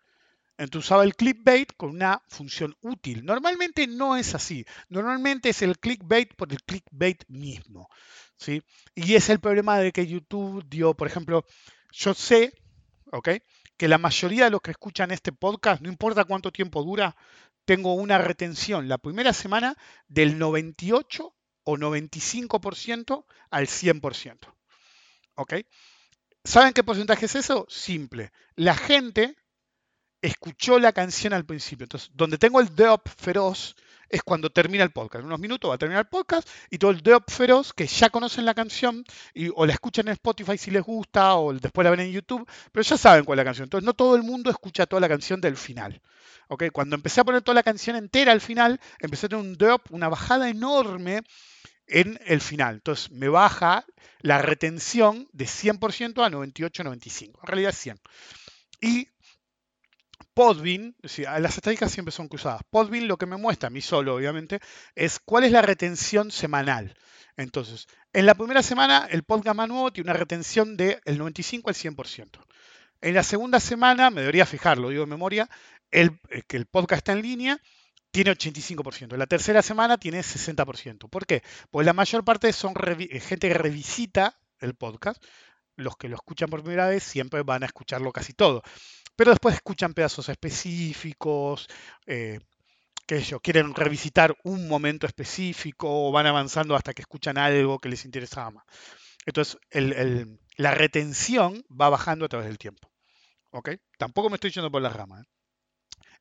S2: Entonces usaba el clickbait con una función útil. Normalmente no es así. Normalmente es el clickbait por el clickbait mismo. ¿sí? Y es el problema de que YouTube dio, por ejemplo, yo sé, ¿ok? Que la mayoría de los que escuchan este podcast, no importa cuánto tiempo dura, tengo una retención la primera semana del 98 o 95% al 100%. ¿Ok? ¿Saben qué porcentaje es eso? Simple. La gente escuchó la canción al principio. Entonces, donde tengo el drop feroz es cuando termina el podcast. En unos minutos va a terminar el podcast y todo el drop feroz que ya conocen la canción y, o la escuchan en Spotify si les gusta o después la ven en YouTube, pero ya saben cuál es la canción. Entonces, no todo el mundo escucha toda la canción del final. ¿Okay? Cuando empecé a poner toda la canción entera al final, empecé a tener un drop, una bajada enorme en el final. Entonces me baja la retención de 100% a 98-95. En realidad 100. Y Podbean, las estadísticas siempre son cruzadas. Podbean lo que me muestra a mí solo, obviamente, es cuál es la retención semanal. Entonces, en la primera semana el podcast más tiene una retención del 95 al 100%. En la segunda semana, me debería fijarlo, digo de memoria, eh, que el podcast está en línea tiene 85%. La tercera semana tiene 60%. ¿Por qué? Pues la mayor parte son eh, gente que revisita el podcast. los que lo escuchan por primera vez siempre van a escucharlo casi todo. Pero después escuchan pedazos específicos, eh, que ellos quieren revisitar un momento específico o van avanzando hasta que escuchan algo que les interesaba más. Entonces, la retención va bajando a través del tiempo. ¿Ok? Tampoco me estoy yendo por las ramas. ¿eh?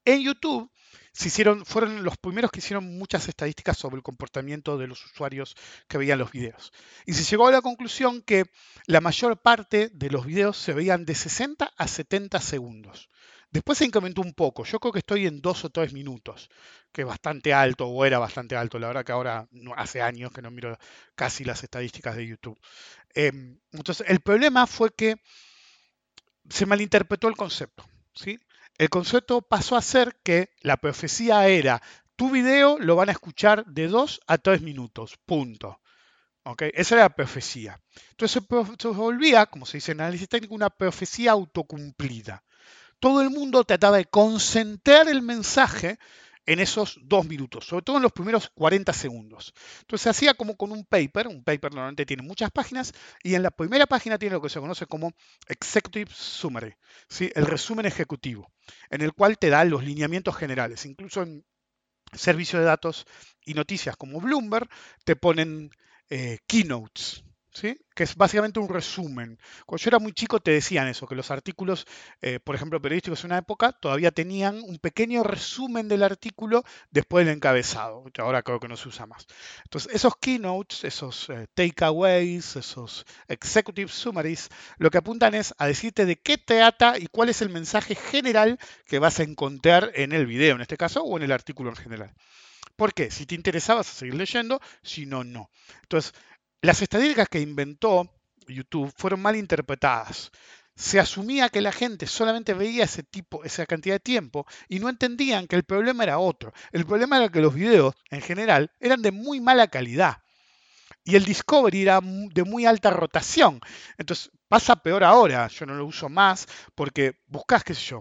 S2: En YouTube se hicieron, fueron los primeros que hicieron muchas estadísticas sobre el comportamiento de los usuarios que veían los videos. Y se llegó a la conclusión que la mayor parte de los videos se veían de 60 a 70 segundos. Después se incrementó un poco. Yo creo que estoy en dos o tres minutos, que es bastante alto o era bastante alto. La verdad que ahora hace años que no miro casi las estadísticas de YouTube. Em, entonces, el problema fue que se malinterpretó el concepto. ¿sí? El concepto pasó a ser que la profecía era, tu video lo van a escuchar de 2 a 3 minutos, punto. ¿Okay? Esa era la profecía. Entonces se volvía, como se dice en análisis técnico, una profecía autocumplida. Todo el mundo trataba de concentrar el mensaje en esos dos minutos, sobre todo en los primeros 40 segundos. Entonces se hacía como con un paper, un paper normalmente tiene muchas páginas, y en la primera página tiene lo que se conoce como Executive Summary, ¿sí? el resumen ejecutivo, en el cual te da los lineamientos generales. Incluso en servicios de datos y noticias como Bloomberg te ponen eh, keynotes, que es básicamente un resumen. Cuando yo era muy chico te decían eso, que los artículos, eh, por ejemplo, periodísticos en una época, todavía tenían un pequeño resumen del artículo después del encabezado, que ahora creo que no se usa más. Entonces, esos keynotes, esos eh, takeaways, esos executive summaries, lo que apuntan es a decirte de qué trata y cuál es el mensaje general que vas a encontrar en el video, en este caso, o en el artículo en general. ¿Por qué? Si te interesaba, a seguir leyendo, si no, no. Entonces, las estadísticas que inventó YouTube fueron mal interpretadas. Se asumía que la gente solamente veía ese tipo, esa cantidad de tiempo y no entendían que el problema era otro. El problema era que los videos, en general, eran de muy mala calidad. Y el Discovery era de muy alta rotación. Entonces pasa peor ahora. Yo no lo uso más porque buscas, qué sé yo.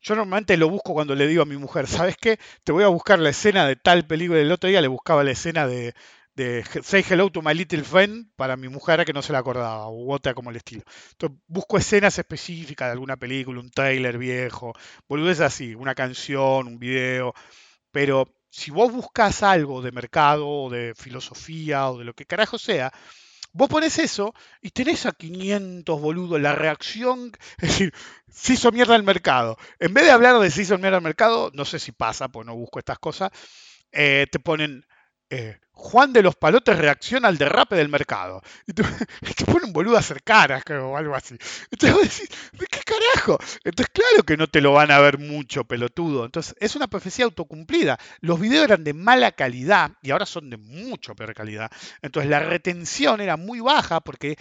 S2: Yo normalmente lo busco cuando le digo a mi mujer, ¿sabes qué? Te voy a buscar la escena de tal película. El otro día le buscaba la escena de, de Say Hello to My Little Friend para mi mujer que no se la acordaba, u otra como el estilo. Entonces busco escenas específicas de alguna película, un trailer viejo, es así, una canción, un video, pero si vos buscas algo de mercado o de filosofía o de lo que carajo sea, vos pones eso y tenés a 500 boludos la reacción, es decir, se hizo mierda el mercado. En vez de hablar de se hizo mierda el mercado, no sé si pasa, pues no busco estas cosas, eh, te ponen eh, Juan de los Palotes reacciona al derrape del mercado. Y te, ponen boludo a hacer caras o algo así. Entonces vos decís, ¿de qué carajo? Entonces claro que no te lo van a ver mucho, pelotudo. Entonces es una profecía autocumplida. Los videos eran de mala calidad y ahora son de mucho peor calidad. Entonces la retención era muy baja porque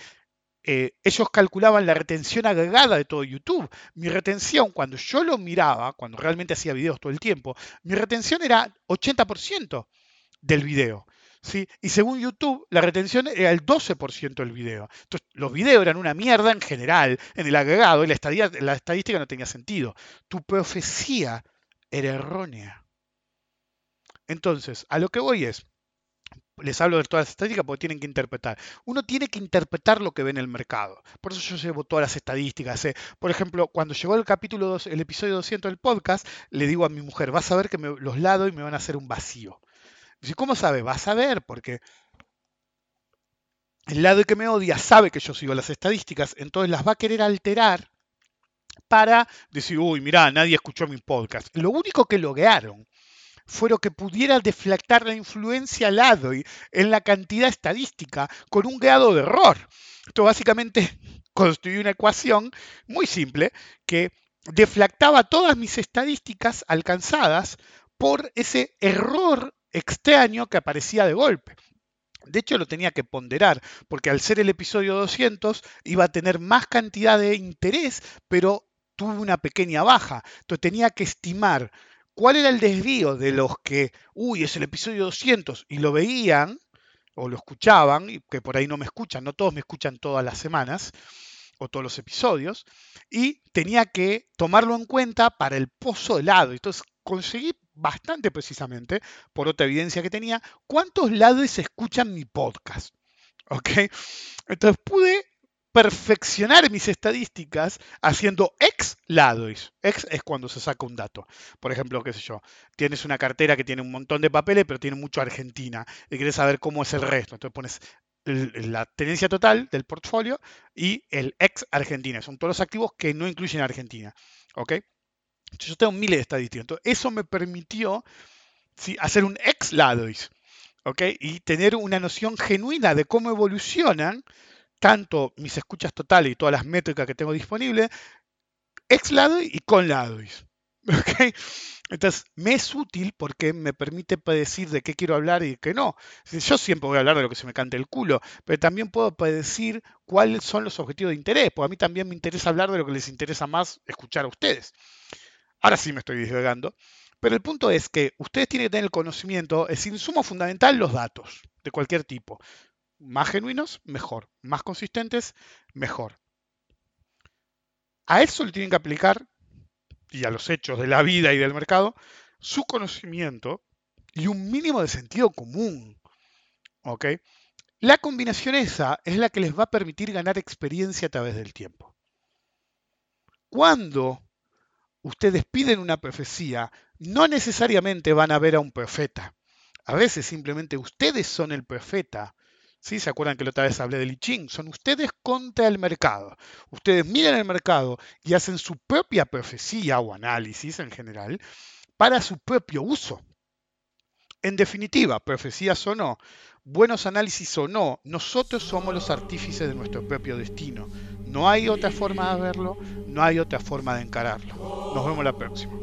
S2: eh, ellos calculaban la retención agregada de todo YouTube. Mi retención, cuando yo lo miraba, cuando realmente hacía videos todo el tiempo, mi retención era 80% del video. ¿sí? Y según YouTube, la retención era el 12% del video. Entonces, los videos eran una mierda en general, en el agregado, y la, la estadística no tenía sentido. Tu profecía era errónea. Entonces, a lo que voy es, les hablo de todas las estadísticas porque tienen que interpretar. Uno tiene que interpretar lo que ve en el mercado. Por eso yo llevo todas las estadísticas. ¿eh? Por ejemplo, cuando llegó el capítulo 2, el episodio 200 del podcast, le digo a mi mujer, vas a ver que me, los lado y me van a hacer un vacío. ¿Cómo sabe? Vas a ver, porque el lado que me odia sabe que yo sigo las estadísticas, entonces las va a querer alterar para decir, uy, mirá, nadie escuchó mi podcast. Lo único que lograron fue lo que pudiera deflactar la influencia al lado y en la cantidad estadística con un grado de error. Esto básicamente construyó una ecuación muy simple que deflactaba todas mis estadísticas alcanzadas por ese error extraño que aparecía de golpe. De hecho, lo tenía que ponderar, porque al ser el episodio 200 iba a tener más cantidad de interés, pero tuvo una pequeña baja. Entonces tenía que estimar cuál era el desvío de los que, uy, es el episodio 200, y lo veían o lo escuchaban, y que por ahí no me escuchan, no todos me escuchan todas las semanas o todos los episodios, y tenía que tomarlo en cuenta para el pozo de lado. Entonces conseguí bastante precisamente, por otra evidencia que tenía, cuántos lados escuchan mi podcast. ¿Ok? Entonces pude perfeccionar mis estadísticas haciendo ex ladois. Ex es cuando se saca un dato. Por ejemplo, qué sé yo, tienes una cartera que tiene un montón de papeles, pero tiene mucho Argentina y quieres saber cómo es el resto. Entonces pones la tenencia total del portfolio y el ex Argentina. Son todos los activos que no incluyen Argentina. ¿Ok? Yo tengo miles de estadísticas. Entonces, eso me permitió hacer un ex ladois. ¿Ok? Y tener una noción genuina de cómo evolucionan tanto mis escuchas totales y todas las métricas que tengo disponibles, ex ladois y con ladois. ¿Ok? Entonces, me es útil porque me permite predecir de qué quiero hablar y qué no. Yo siempre voy a hablar de lo que se me cante el culo, pero también puedo predecir cuáles son los objetivos de interés, porque a mí también me interesa hablar de lo que les interesa más escuchar a ustedes. Ahora sí me estoy divagando, pero el punto es que ustedes tienen que tener el conocimiento, es insumo fundamental los datos de cualquier tipo. Más genuinos, mejor. Más consistentes, mejor. A eso le tienen que aplicar y a los hechos de la vida y del mercado, su conocimiento y un mínimo de sentido común. ¿Ok? La combinación esa es la que les va a permitir ganar experiencia a través del tiempo. Cuando ustedes piden una profecía, no necesariamente van a ver a un profeta. A veces simplemente ustedes son el profeta ¿Sí? ¿Se acuerdan que la otra vez hablé del I? Son ustedes contra el mercado. Ustedes miran el mercado y hacen su propia profecía o análisis en general para su propio uso. En definitiva, profecías o no, buenos análisis o no, nosotros somos los artífices de nuestro propio destino. No hay otra forma de verlo, no hay otra forma de encararlo. Nos vemos la próxima.